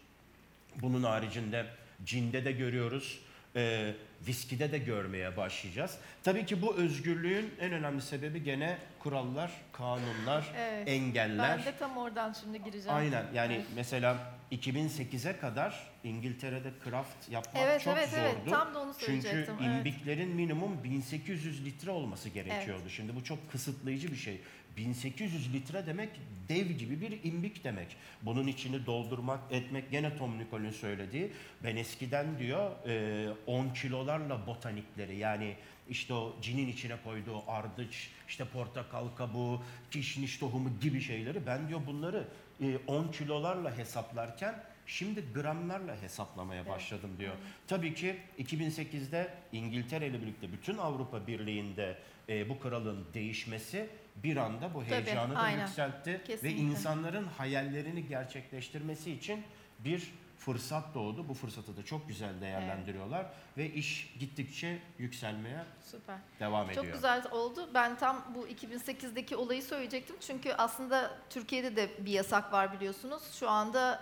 Bunun haricinde cinde de görüyoruz. E, viskide de görmeye başlayacağız. Tabii ki bu özgürlüğün en önemli sebebi gene kurallar, kanunlar, Evet. engeller. Ben de tam oradan şimdi gireceğim. Aynen yani Evet. mesela 2008'e kadar İngiltere'de craft yapmak Evet, çok evet, zordu. evet. Tam da onu Çünkü söyleyecektim, evet. imbiklerin minimum 1800 litre olması gerekiyordu. Şimdi bu çok kısıtlayıcı bir şey. 1800 litre demek dev gibi bir imbik demek. Bunun içini doldurmak, etmek gene Tom Nicol'ün söylediği. Ben eskiden diyor e, 10 kilolarla botanikleri yani işte o cinin içine koyduğu ardıç, işte portakal kabuğu, kişniş tohumu gibi şeyleri ben diyor bunları e, 10 kilolarla hesaplarken şimdi gramlarla hesaplamaya başladım diyor. Tabii ki 2008'de İngiltere ile birlikte bütün Avrupa Birliği'nde e, bu kralın değişmesi bir anda bu Tabii, heyecanı da aynen. yükseltti ve Kesinlikle. insanların hayallerini gerçekleştirmesi için bir fırsat doğdu. Bu fırsatı da çok güzel değerlendiriyorlar ve iş gittikçe yükselmeye Süper. devam ediyor. Çok güzel oldu. Ben tam bu 2008'deki olayı söyleyecektim. Çünkü aslında Türkiye'de de bir yasak var biliyorsunuz. Şu anda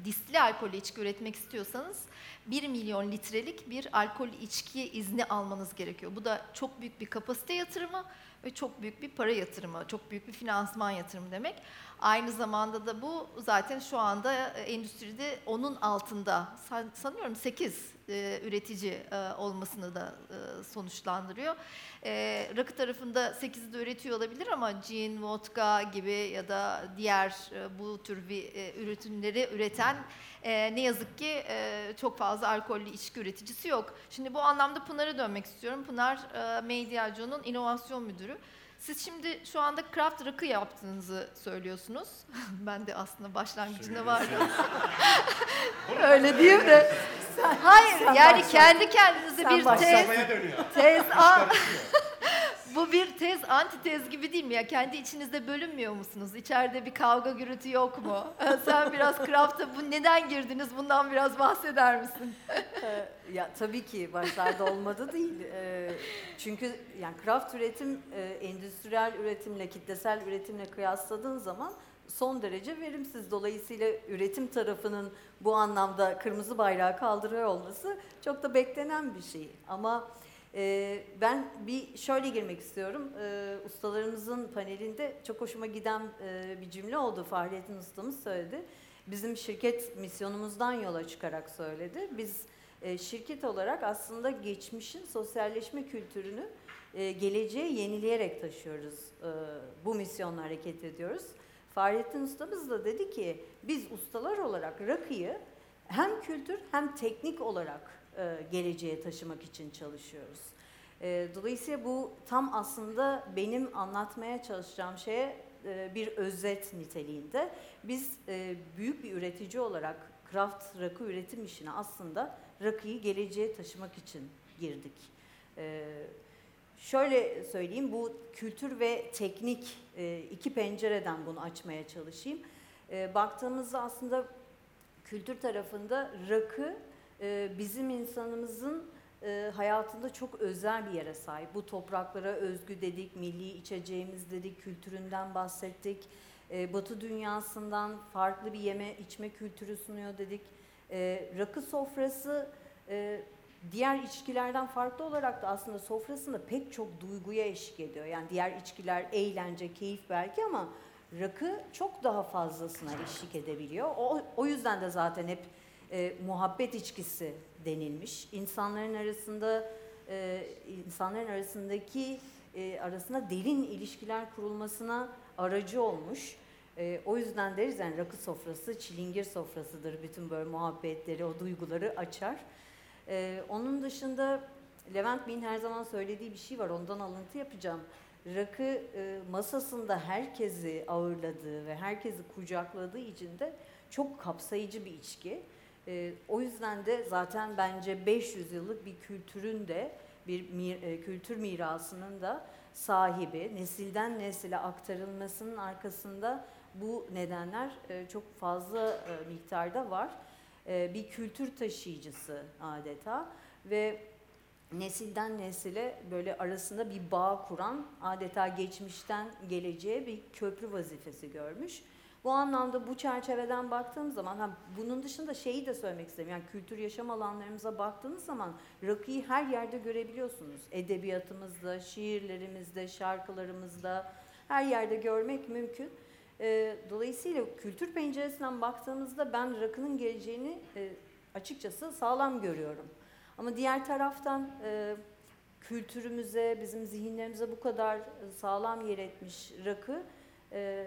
e, disli alkollü içki üretmek istiyorsanız 1 milyon litrelik bir alkol içki izni almanız gerekiyor. Bu da çok büyük bir kapasite yatırımı ve çok büyük bir para yatırımı, çok büyük bir finansman yatırımı demek. Aynı zamanda da bu zaten şu anda e, endüstride onun altında san- sanıyorum 8 e, üretici e, olmasını da e, sonuçlandırıyor. E, rakı tarafında 8'i de üretiyor olabilir ama gin, vodka gibi ya da diğer e, bu tür bir e, üretimleri üreten e, ne yazık ki e, çok fazla alkollü içki üreticisi yok. Şimdi bu anlamda Pınar'a dönmek istiyorum. Pınar e, Mediaco'nun inovasyon müdürü. Siz şimdi şu anda craft rakı yaptığınızı söylüyorsunuz. ben de aslında başlangıcında vardım. Öyle diyeyim de. Hayır sen yani başla. kendi kendinize Sen bir başla. tez, tez. Bu bir tez, antitez gibi değil mi ya? Kendi içinizde bölünmüyor musunuz? İçeride bir kavga gürültü yok mu? Sen biraz craft'a bu neden girdiniz? Bundan biraz bahseder misin? Ee, ya tabii ki başlarda olmadı değil. Ee, çünkü yani craft üretim e, endüstriyel üretimle kitlesel üretimle kıyasladığın zaman son derece verimsiz. Dolayısıyla üretim tarafının bu anlamda kırmızı bayrağı kaldırıyor olması çok da beklenen bir şey. Ama e, ben bir şöyle girmek istiyorum. E, ustalarımızın panelinde çok hoşuma giden e, bir cümle oldu. Fahrettin ustamız söyledi. Bizim şirket misyonumuzdan yola çıkarak söyledi. Biz e, şirket olarak aslında geçmişin sosyalleşme kültürünü e, geleceğe yenileyerek taşıyoruz. E, bu misyonla hareket ediyoruz. Fahrettin ustamız da dedi ki biz ustalar olarak rakıyı hem kültür hem teknik olarak geleceğe taşımak için çalışıyoruz. E, dolayısıyla bu tam aslında benim anlatmaya çalışacağım şeye e, bir özet niteliğinde. Biz e, büyük bir üretici olarak craft rakı üretim işine aslında rakıyı geleceğe taşımak için girdik. E, şöyle söyleyeyim, bu kültür ve teknik e, iki pencereden bunu açmaya çalışayım. E, baktığımızda aslında kültür tarafında rakı e, bizim insanımızın e, hayatında çok özel bir yere sahip. Bu topraklara özgü dedik, milli içeceğimiz dedik, kültüründen bahsettik. E, Batı dünyasından farklı bir yeme içme kültürü sunuyor dedik. E, rakı sofrası e, diğer içkilerden farklı olarak da aslında sofrasında pek çok duyguya eşlik ediyor. Yani diğer içkiler eğlence, keyif belki ama rakı çok daha fazlasına eşlik edebiliyor. O, o yüzden de zaten hep e, muhabbet içkisi denilmiş. İnsanların arasında e, insanların arasındaki e, arasında derin ilişkiler kurulmasına aracı olmuş. E, o yüzden deriz yani rakı sofrası çilingir sofrasıdır. Bütün böyle muhabbetleri, o duyguları açar. E, onun dışında Levent Bey'in her zaman söylediği bir şey var. Ondan alıntı yapacağım. Rakı e, masasında herkesi ağırladığı ve herkesi kucakladığı için de çok kapsayıcı bir içki. E, o yüzden de zaten bence 500 yıllık bir kültürün de bir mir- e, kültür mirasının da sahibi, nesilden nesile aktarılmasının arkasında bu nedenler e, çok fazla e, miktarda var. E, bir kültür taşıyıcısı adeta ve nesilden nesile böyle arasında bir bağ kuran adeta geçmişten geleceğe bir köprü vazifesi görmüş. Bu anlamda bu çerçeveden baktığım zaman ha, bunun dışında şeyi de söylemek istedim. Yani kültür yaşam alanlarımıza baktığınız zaman rakıyı her yerde görebiliyorsunuz. Edebiyatımızda, şiirlerimizde, şarkılarımızda her yerde görmek mümkün. Ee, dolayısıyla kültür penceresinden baktığımızda ben rakının geleceğini e, açıkçası sağlam görüyorum. Ama diğer taraftan e, kültürümüze, bizim zihinlerimize bu kadar sağlam yer etmiş rakı e,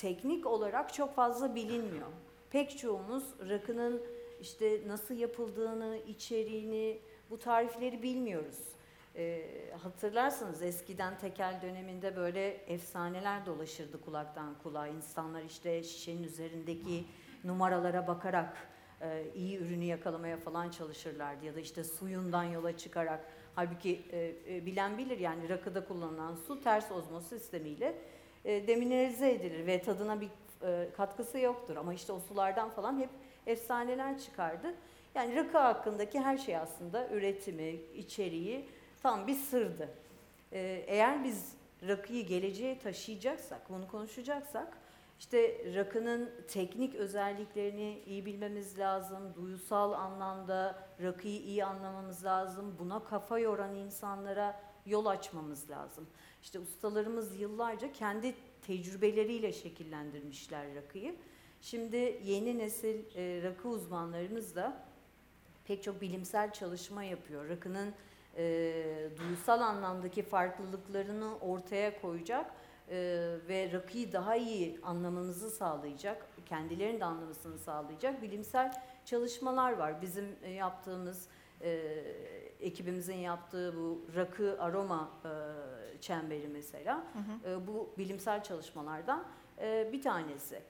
teknik olarak çok fazla bilinmiyor. Pek çoğumuz rakının işte nasıl yapıldığını, içeriğini, bu tarifleri bilmiyoruz. E, hatırlarsınız eskiden tekel döneminde böyle efsaneler dolaşırdı kulaktan kulağa. İnsanlar işte şişenin üzerindeki numaralara bakarak e, iyi ürünü yakalamaya falan çalışırlardı ya da işte suyundan yola çıkarak halbuki e, e, bilen bilir yani rakıda kullanılan su ters ozmoz sistemiyle e, demineralize edilir ve tadına bir e, katkısı yoktur ama işte o sulardan falan hep efsaneler çıkardı. Yani rakı hakkındaki her şey aslında üretimi, içeriği tam bir sırdı. E, eğer biz rakıyı geleceğe taşıyacaksak, bunu konuşacaksak işte rakının teknik özelliklerini iyi bilmemiz lazım. Duysal anlamda rakıyı iyi anlamamız lazım. Buna kafa yoran insanlara yol açmamız lazım. İşte ustalarımız yıllarca kendi tecrübeleriyle şekillendirmişler rakıyı. Şimdi yeni nesil e, rakı uzmanlarımız da pek çok bilimsel çalışma yapıyor. Rakının e, duysal anlamdaki farklılıklarını ortaya koyacak e, ve rakıyı daha iyi anlamamızı sağlayacak, kendilerinin de anlamasını sağlayacak bilimsel çalışmalar var. Bizim e, yaptığımız, e, ekibimizin yaptığı bu rakı aroma e, çemberi mesela, E, bu bilimsel çalışmalardan e, bir tanesi.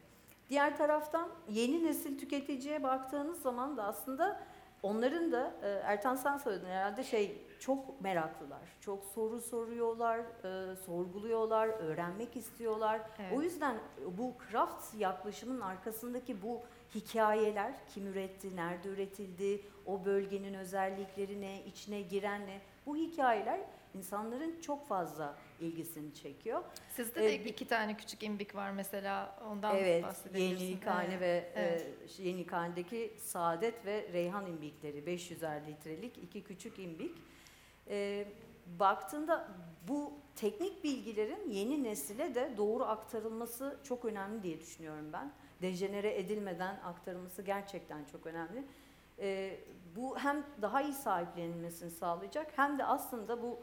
Diğer taraftan yeni nesil tüketiciye baktığınız zaman da aslında onların da e, Ertan sen söyledin herhalde şey çok meraklılar. Çok soru soruyorlar, e, sorguluyorlar, öğrenmek istiyorlar. Evet. O yüzden bu craft yaklaşımın arkasındaki bu hikayeler kim üretti, nerede üretildi, o bölgenin özellikleri ne, içine giren ne bu hikayeler insanların çok fazla ilgisini çekiyor. Sizde de Ee, bir- iki tane küçük imbik var mesela. Ondan Evet, bahsedebilirsin. Yenilikhane Evet, ve evet. e, Yenilikhane'deki Saadet ve Reyhan imbikleri 500'er litrelik iki küçük imbik. E, baktığında bu teknik bilgilerin yeni nesile de doğru aktarılması çok önemli diye düşünüyorum ben. Dejenere edilmeden aktarılması gerçekten çok önemli. E, bu hem daha iyi sahiplenilmesini sağlayacak hem de aslında bu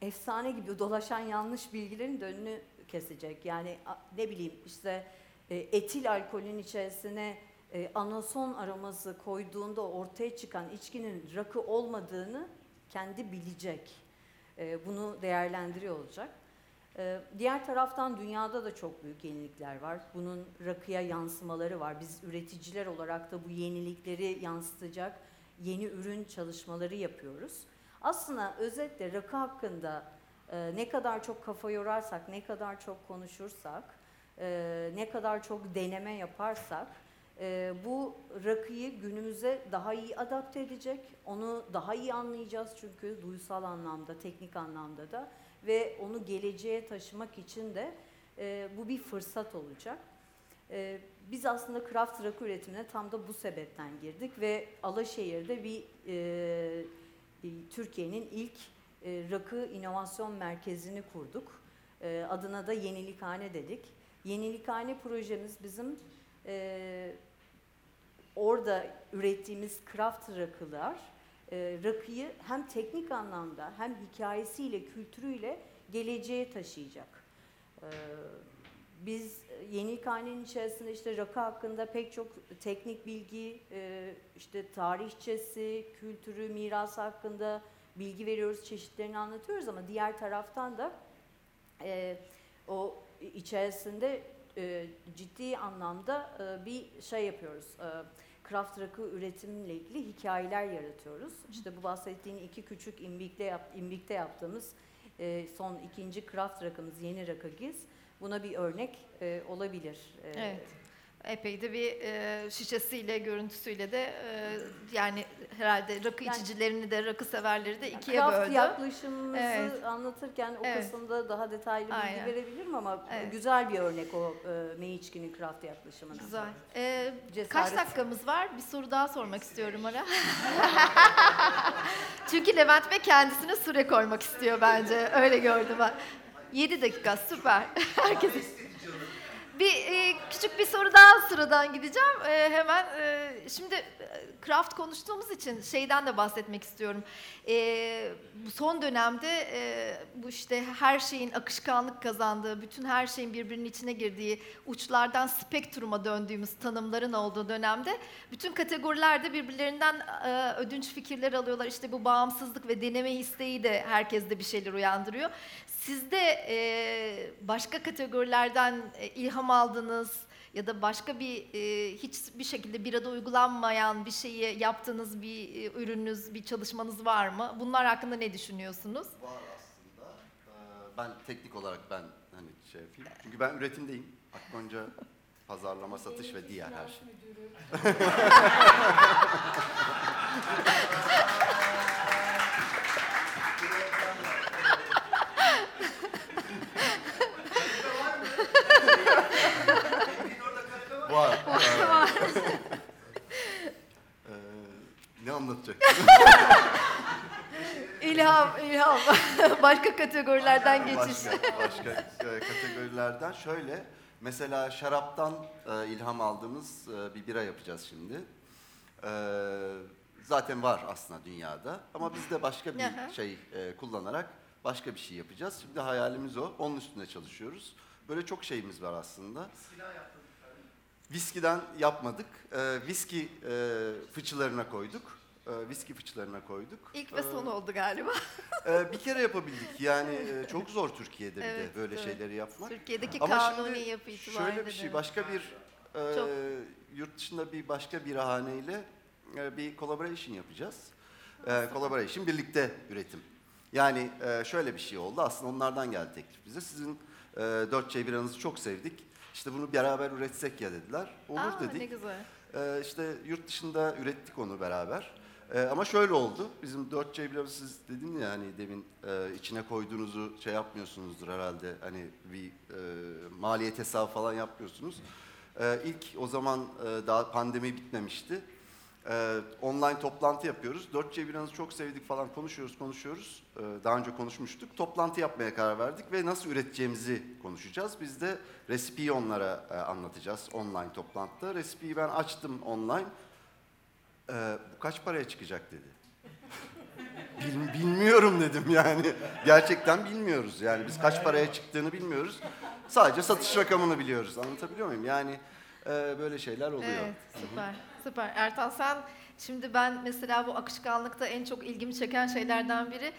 efsane gibi dolaşan yanlış bilgilerin de önünü kesecek. Yani ne bileyim işte e, etil alkolün içerisine e, anason aroması koyduğunda ortaya çıkan içkinin rakı olmadığını kendi bilecek. E, bunu değerlendiriyor olacak. E, diğer taraftan dünyada da çok büyük yenilikler var. Bunun rakıya yansımaları var. Biz üreticiler olarak da bu yenilikleri yansıtacak yeni ürün çalışmaları yapıyoruz. Aslında özetle rakı hakkında e, ne kadar çok kafa yorarsak, ne kadar çok konuşursak, e, ne kadar çok deneme yaparsak e, bu rakıyı günümüze daha iyi adapte edecek. Onu daha iyi anlayacağız çünkü duysal anlamda, teknik anlamda da ve onu geleceğe taşımak için de e, bu bir fırsat olacak. E, biz aslında craft rakı üretimine tam da bu sebepten girdik ve Alaşehir'de bir e, Türkiye'nin ilk e, rakı inovasyon merkezini kurduk. E, adına da Yenilikhane dedik. Yenilikhane projemiz bizim e, orada ürettiğimiz craft rakılar e, rakıyı hem teknik anlamda hem hikayesiyle, kültürüyle geleceğe taşıyacak. E, biz Yenikhane'nin içerisinde işte rakı hakkında pek çok teknik bilgi, e, işte tarihçesi, kültürü, mirası hakkında bilgi veriyoruz, çeşitlerini anlatıyoruz ama diğer taraftan da e, o içerisinde ciddi anlamda bir şey yapıyoruz. Craft rakı üretimle ilgili hikayeler yaratıyoruz. İşte bu bahsettiğin iki küçük imbikte, yap, imbikte yaptığımız e, son ikinci craft rakımız yeni rakı giz. Buna bir örnek e, olabilir. E, Evet. Epey de bir e, şişesiyle, görüntüsüyle de e, yani herhalde rakı Yani- içicilerini de rakı severleri de ikiye Craft böldü. yaklaşımımızı Evet. anlatırken o Evet. kısımda daha detaylı bilgi Aynen. verebilirim ama Evet. güzel bir örnek o e, Meiçki'nin craft yaklaşımına. Güzel. Ee, Cesaret. kaç dakikamız var? Bir soru daha sormak istiyorum Ara. Çünkü Levent Bey kendisine süre koymak istiyor bence. Öyle gördüm ben. 7 dakika süper. Herkes bir e, küçük bir soru daha sıradan gideceğim. E, hemen e, şimdi craft konuştuğumuz için şeyden de bahsetmek istiyorum. E, son dönemde e, bu işte her şeyin akışkanlık kazandığı, bütün her şeyin birbirinin içine girdiği, uçlardan spektruma döndüğümüz tanımların olduğu dönemde bütün kategorilerde birbirlerinden e, ödünç fikirler alıyorlar. İşte bu bağımsızlık ve deneme isteği de herkeste bir şeyler uyandırıyor. Sizde e, başka kategorilerden e, ilham aldınız ya da başka bir e, hiçbir şekilde bir arada uygulanmayan bir şeyi yaptığınız bir e, ürününüz, bir çalışmanız var mı? Bunlar hakkında ne düşünüyorsunuz? Var aslında. Ee, ben teknik olarak ben hani şey yapayım. Çünkü ben üretimdeyim. Akgonca pazarlama, satış ve diğer her şey. anlatacak? İlham, ilham. başka kategorilerden geçiş. Başka, başka e, kategorilerden şöyle mesela şaraptan e, ilham aldığımız e, bir bira yapacağız şimdi. E, zaten var aslında dünyada ama biz de başka bir Aha. şey e, kullanarak başka bir şey yapacağız. Şimdi hayalimiz o. Onun üstünde çalışıyoruz. Böyle çok şeyimiz var aslında. Viskiden yapmadık. E, viski e, fıçılarına koyduk. E, viski fıçılarına koyduk. İlk ve E, son oldu galiba. ee, bir kere yapabildik. Yani e, çok zor Türkiye'de bir Evet, de böyle evet. şeyleri yapmak. Türkiye'deki Ama kanuni şimdi yapı itibariyle Şöyle bir şey, de. başka bir e, Çok. yurt dışında bir başka bir haneyle e, bir collaboration yapacağız. E, collaboration birlikte üretim. Yani e, şöyle bir şey oldu. Aslında onlardan geldi teklif bize. Sizin e, 4C biranızı çok sevdik. İşte bunu beraber üretsek ya dediler. Olur Aa, dedik. ne güzel. Ee, işte yurt dışında ürettik onu beraber. Ee, ama şöyle oldu. Bizim 4C biramız siz dedin ya hani demin e, içine koyduğunuzu şey yapmıyorsunuzdur herhalde. Hani bir e, maliyet hesabı falan yapmıyorsunuz. Ee, ilk o zaman e, daha pandemi bitmemişti. Ee, online toplantı yapıyoruz. 4C biranızı çok sevdik falan konuşuyoruz konuşuyoruz. Ee, daha önce konuşmuştuk. Toplantı yapmaya karar verdik ve nasıl üreteceğimizi konuşacağız. Biz de resipiyi onlara e, anlatacağız online toplantıda. Resipiyi ben açtım online. Ee, bu kaç paraya çıkacak dedi. Bil- bilmiyorum dedim yani. Gerçekten bilmiyoruz yani. Biz kaç paraya çıktığını bilmiyoruz. Sadece satış rakamını biliyoruz. Anlatabiliyor muyum? Yani e, böyle şeyler oluyor. Evet, süper, süper. Ertan sen, şimdi ben mesela bu akışkanlıkta en çok ilgimi çeken şeylerden biri,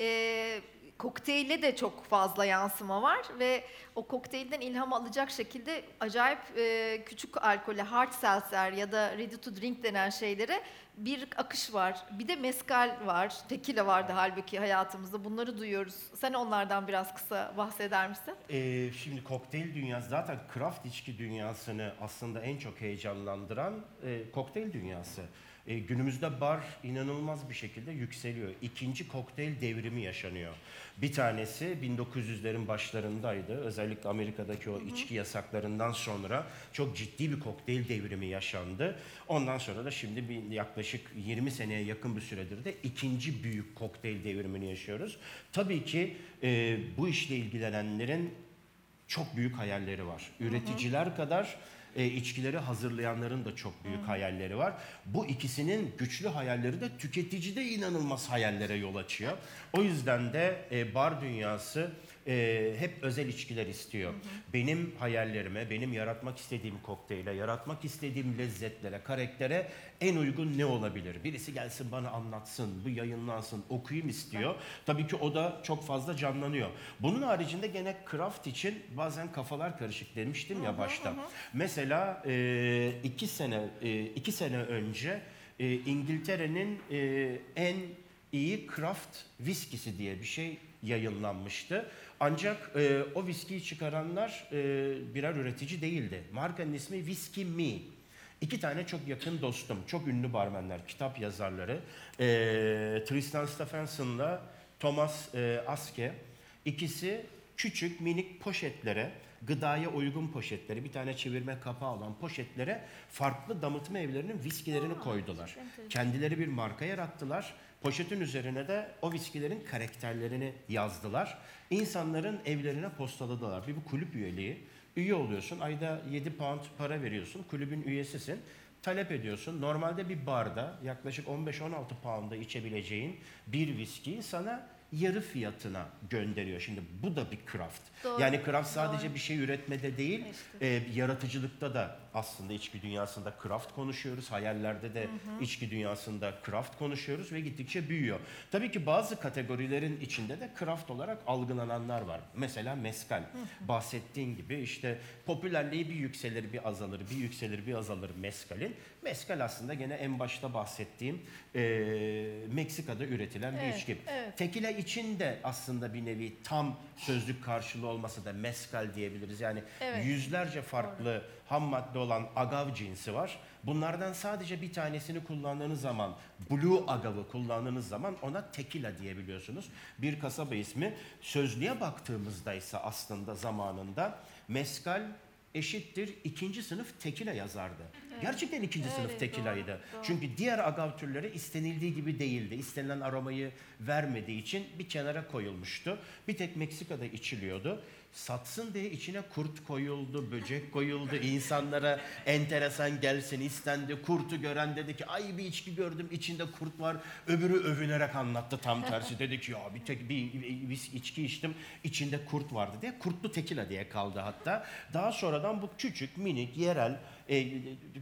e, kokteyle de çok fazla yansıma var ve o kokteylden ilham alacak şekilde acayip e, küçük alkole, hard seltzer ya da ready to drink denen şeylere bir akış var. Bir de mezcal var, tequila vardı halbuki hayatımızda. Bunları duyuyoruz. Sen onlardan biraz kısa bahseder misin? Ee, şimdi kokteyl dünyası zaten craft içki dünyasını aslında en çok heyecanlandıran e, kokteyl dünyası. E, günümüzde bar inanılmaz bir şekilde yükseliyor. İkinci kokteyl devrimi yaşanıyor. Bir tanesi 1900'lerin başlarındaydı. Özellikle Amerika'daki o içki yasaklarından sonra çok ciddi bir kokteyl devrimi yaşandı. Ondan sonra da şimdi bir yaklaşık 20 seneye yakın bir süredir de ikinci büyük kokteyl devrimini yaşıyoruz. Tabii ki e, bu işle ilgilenenlerin çok büyük hayalleri var. Üreticiler kadar e, içkileri hazırlayanların da çok büyük hayalleri var. Bu ikisinin güçlü hayalleri de tüketicide inanılmaz hayallere yol açıyor. O yüzden de e, bar dünyası e, hep özel içkiler istiyor. Benim hayallerime, benim yaratmak istediğim kokteyle, yaratmak istediğim lezzetlere, karaktere en uygun ne olabilir? Birisi gelsin bana anlatsın, bu yayınlansın, okuyayım istiyor. Tabii ki o da çok fazla canlanıyor. Bunun haricinde gene craft için bazen kafalar karışık demiştim ya başta. Mesela e, iki sene e, iki sene önce e, İngiltere'nin e, en iyi craft viskisi diye bir şey yayınlanmıştı. Ancak e, o viskiyi çıkaranlar e, birer üretici değildi. Markanın ismi Whiskey Me. İki tane çok yakın dostum, çok ünlü barmenler, kitap yazarları. E, Tristan Stephenson'la Thomas e, Aske. İkisi küçük minik poşetlere, gıdaya uygun poşetlere, bir tane çevirme kapağı olan poşetlere farklı damıtma evlerinin viskilerini koydular. Kendileri bir marka yarattılar. Poşetin üzerine de o viskilerin karakterlerini yazdılar. İnsanların evlerine postaladılar. Bir bu kulüp üyeliği. Üye oluyorsun, ayda 7 pound para veriyorsun, kulübün üyesisin. Talep ediyorsun. Normalde bir barda yaklaşık 15-16 pound'a içebileceğin bir viskiyi sana yarı fiyatına gönderiyor. Şimdi bu da bir craft. Doğru, Yani craft sadece doğru. bir şey üretmede değil, İşte. e, yaratıcılıkta da aslında içki dünyasında craft konuşuyoruz. Hayallerde de içki dünyasında craft konuşuyoruz ve gittikçe büyüyor. Tabii ki bazı kategorilerin içinde de craft olarak algılananlar var. Mesela mezcal. Bahsettiğin gibi işte popülerliği bir yükselir bir azalır, bir yükselir bir azalır mezcalin. Mezcal aslında gene en başta bahsettiğim e, Meksika'da üretilen bir Evet, içki. evet. Tekila için de aslında bir nevi tam sözlük karşılığı olmasa da mezcal diyebiliriz. Yani Evet. yüzlerce farklı ham madde olan agav cinsi var. Bunlardan sadece bir tanesini kullandığınız zaman, blue agavı kullandığınız zaman ona tekila diyebiliyorsunuz. Bir kasaba ismi. Sözlüğe baktığımızda ise aslında zamanında mezcal eşittir ikinci sınıf tekila yazardı. Gerçekten ikinci Öyle, sınıf tekilaydı. doğru, doğru. Çünkü diğer agav türleri istenildiği gibi değildi. İstenilen aromayı vermediği için bir kenara koyulmuştu. Bir tek Meksika'da içiliyordu. Satsın diye içine kurt koyuldu, böcek koyuldu. İnsanlara enteresan gelsin istendi. Kurtu gören dedi ki ay bir içki gördüm içinde kurt var. Öbürü övünerek anlattı tam tersi. dedi ki ya bir tek bir, bir, bir içki içtim içinde kurt vardı diye. Kurtlu tekila diye kaldı hatta. Daha sonradan bu küçük minik yerel e,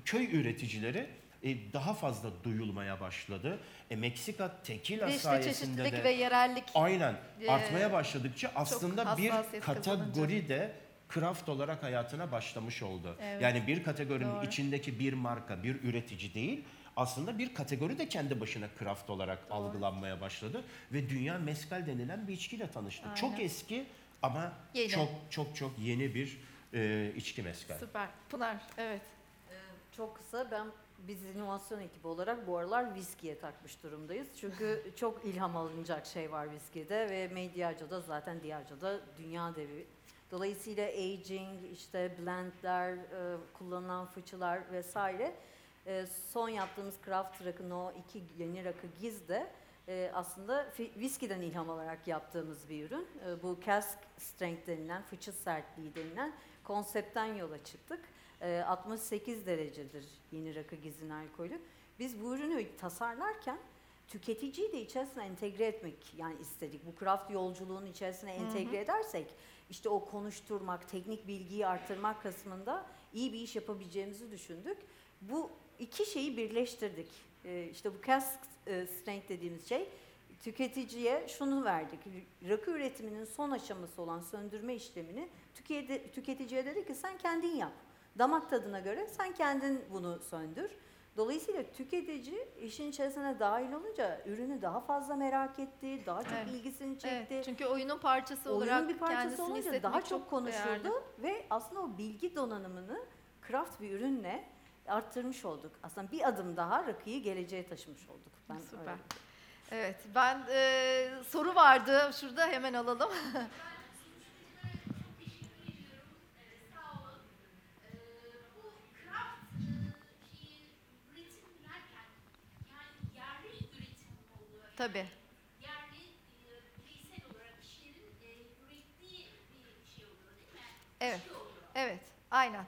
köy üreticileri e, daha fazla duyulmaya başladı. E, Meksika tekila işte sayesinde de ve yerellik. aynen e, artmaya başladıkça aslında bir kategori de craft olarak hayatına başlamış oldu. Evet. Yani bir kategorinin Doğru. içindeki bir marka, bir üretici değil, aslında bir kategori de kendi başına craft olarak algılanmaya başladı ve dünya mezcal denilen bir içkiyle tanıştı. Çok eski ama Yeni. çok çok çok yeni bir e, içki mezcal. Süper. Pınar, evet. Çok kısa ben biz inovasyon ekibi olarak bu aralar viskiye takmış durumdayız. Çünkü çok ilham alınacak şey var viskide ve Mediaco'da zaten Diageo'da dünya devi. Dolayısıyla aging, işte blendler, e, kullanılan fıçılar vesaire. E, son yaptığımız craft rakın o iki yeni rakı giz de e, aslında viskiden ilham alarak yaptığımız bir ürün. Bu cask strength denilen, fıçı sertliği denilen konseptten yola çıktık. E, 68 derecedir yeni rakı gizin alkolü. Biz bu ürünü tasarlarken tüketiciyi de içerisine entegre etmek yani istedik. Bu craft yolculuğun içerisine entegre edersek işte o konuşturmak, teknik bilgiyi artırmak kısmında iyi bir iş yapabileceğimizi düşündük. Bu iki şeyi birleştirdik. Ee, işte bu cask e, strength dediğimiz şey tüketiciye şunu verdik. Rakı üretiminin son aşaması olan söndürme işlemini tüketi- tüketiciye dedi ki sen kendin yap. Damak tadına göre sen kendin bunu söndür. Dolayısıyla tüketici işin içerisine dahil olunca ürünü daha fazla merak etti, daha çok Evet. ilgisini çekti. Evet, çünkü oyunun parçası olarak Oyunun bir parçası olunca daha çok, değerli. konuşuldu ve aslında o bilgi donanımını craft bir ürünle arttırmış olduk. Aslında bir adım daha rakıyı geleceğe taşımış olduk. Ben Süper. öyle Evet, ben e, soru vardı. Şurada hemen alalım. Tabii. Yani e, bireysel olarak kişilerin e, ürettiği bir şey oluyor değil mi? Evet. Evet, aynen.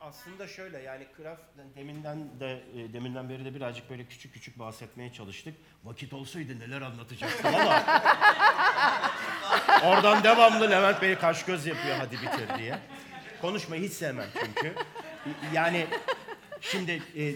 Aslında şöyle yani craft deminden de e, deminden beri de birazcık böyle küçük küçük bahsetmeye çalıştık. Vakit olsaydı neler anlatacaktım ama oradan devamlı Levent Bey kaş göz yapıyor hadi bitir diye. Konuşmayı hiç sevmem çünkü. Yani şimdi e,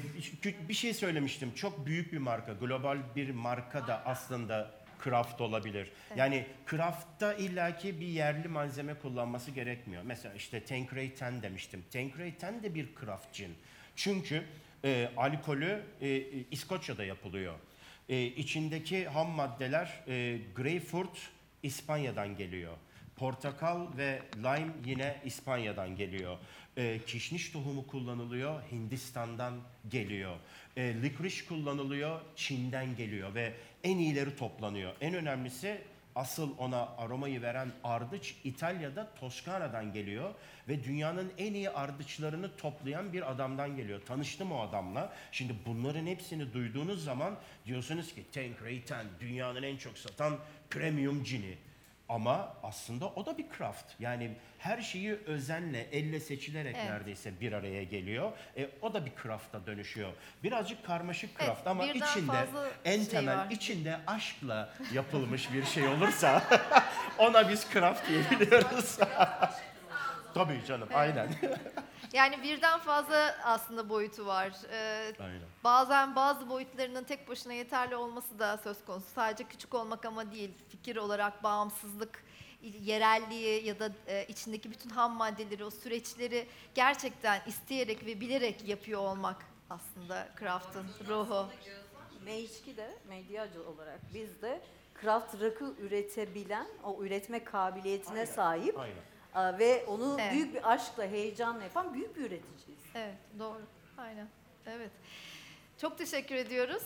bir şey söylemiştim. Çok büyük bir marka, global bir marka da aslında craft olabilir. Yani craft'ta illaki bir yerli malzeme kullanması gerekmiyor. Mesela işte Tanqueray 10 demiştim. Tanqueray 10 de bir craft gin. Çünkü e, alkolü e, e, İskoçya'da yapılıyor. E, içindeki ham maddeler e, greyfurt İspanya'dan geliyor. Portakal ve lime yine İspanya'dan geliyor. E, kişniş tohumu kullanılıyor, Hindistan'dan geliyor. E, licorice kullanılıyor, Çin'den geliyor ve en iyileri toplanıyor. En önemlisi asıl ona aromayı veren ardıç İtalya'da Toskana'dan geliyor ve dünyanın en iyi ardıçlarını toplayan bir adamdan geliyor. Tanıştım o adamla. Şimdi bunların hepsini duyduğunuz zaman diyorsunuz ki 10 dünyanın en çok satan premium cini. Ama aslında o da bir craft. Yani her şeyi özenle, elle seçilerek Evet. neredeyse bir araya geliyor. E, o da bir craft'a dönüşüyor. Birazcık karmaşık Evet, craft ama birden içinde fazla en şey temel var. içinde aşkla yapılmış bir şey olursa ona biz craft diyebiliyoruz. Tabii canım, aynen. Yani birden fazla aslında boyutu var. Ee, aynen. bazen bazı boyutlarının tek başına yeterli olması da söz konusu. Sadece küçük olmak ama değil. Fikir olarak bağımsızlık, yerelliği ya da e, içindeki bütün ham maddeleri, o süreçleri gerçekten isteyerek ve bilerek yapıyor olmak aslında craft'ın ruhu. M2 de medyacı olarak biz de craft rakı üretebilen, o üretme kabiliyetine sahip Aynen. Ve onu Evet. büyük bir aşkla, heyecanla yapan büyük bir üreticiyiz. Evet, doğru. Aynen. Evet. Çok teşekkür ediyoruz.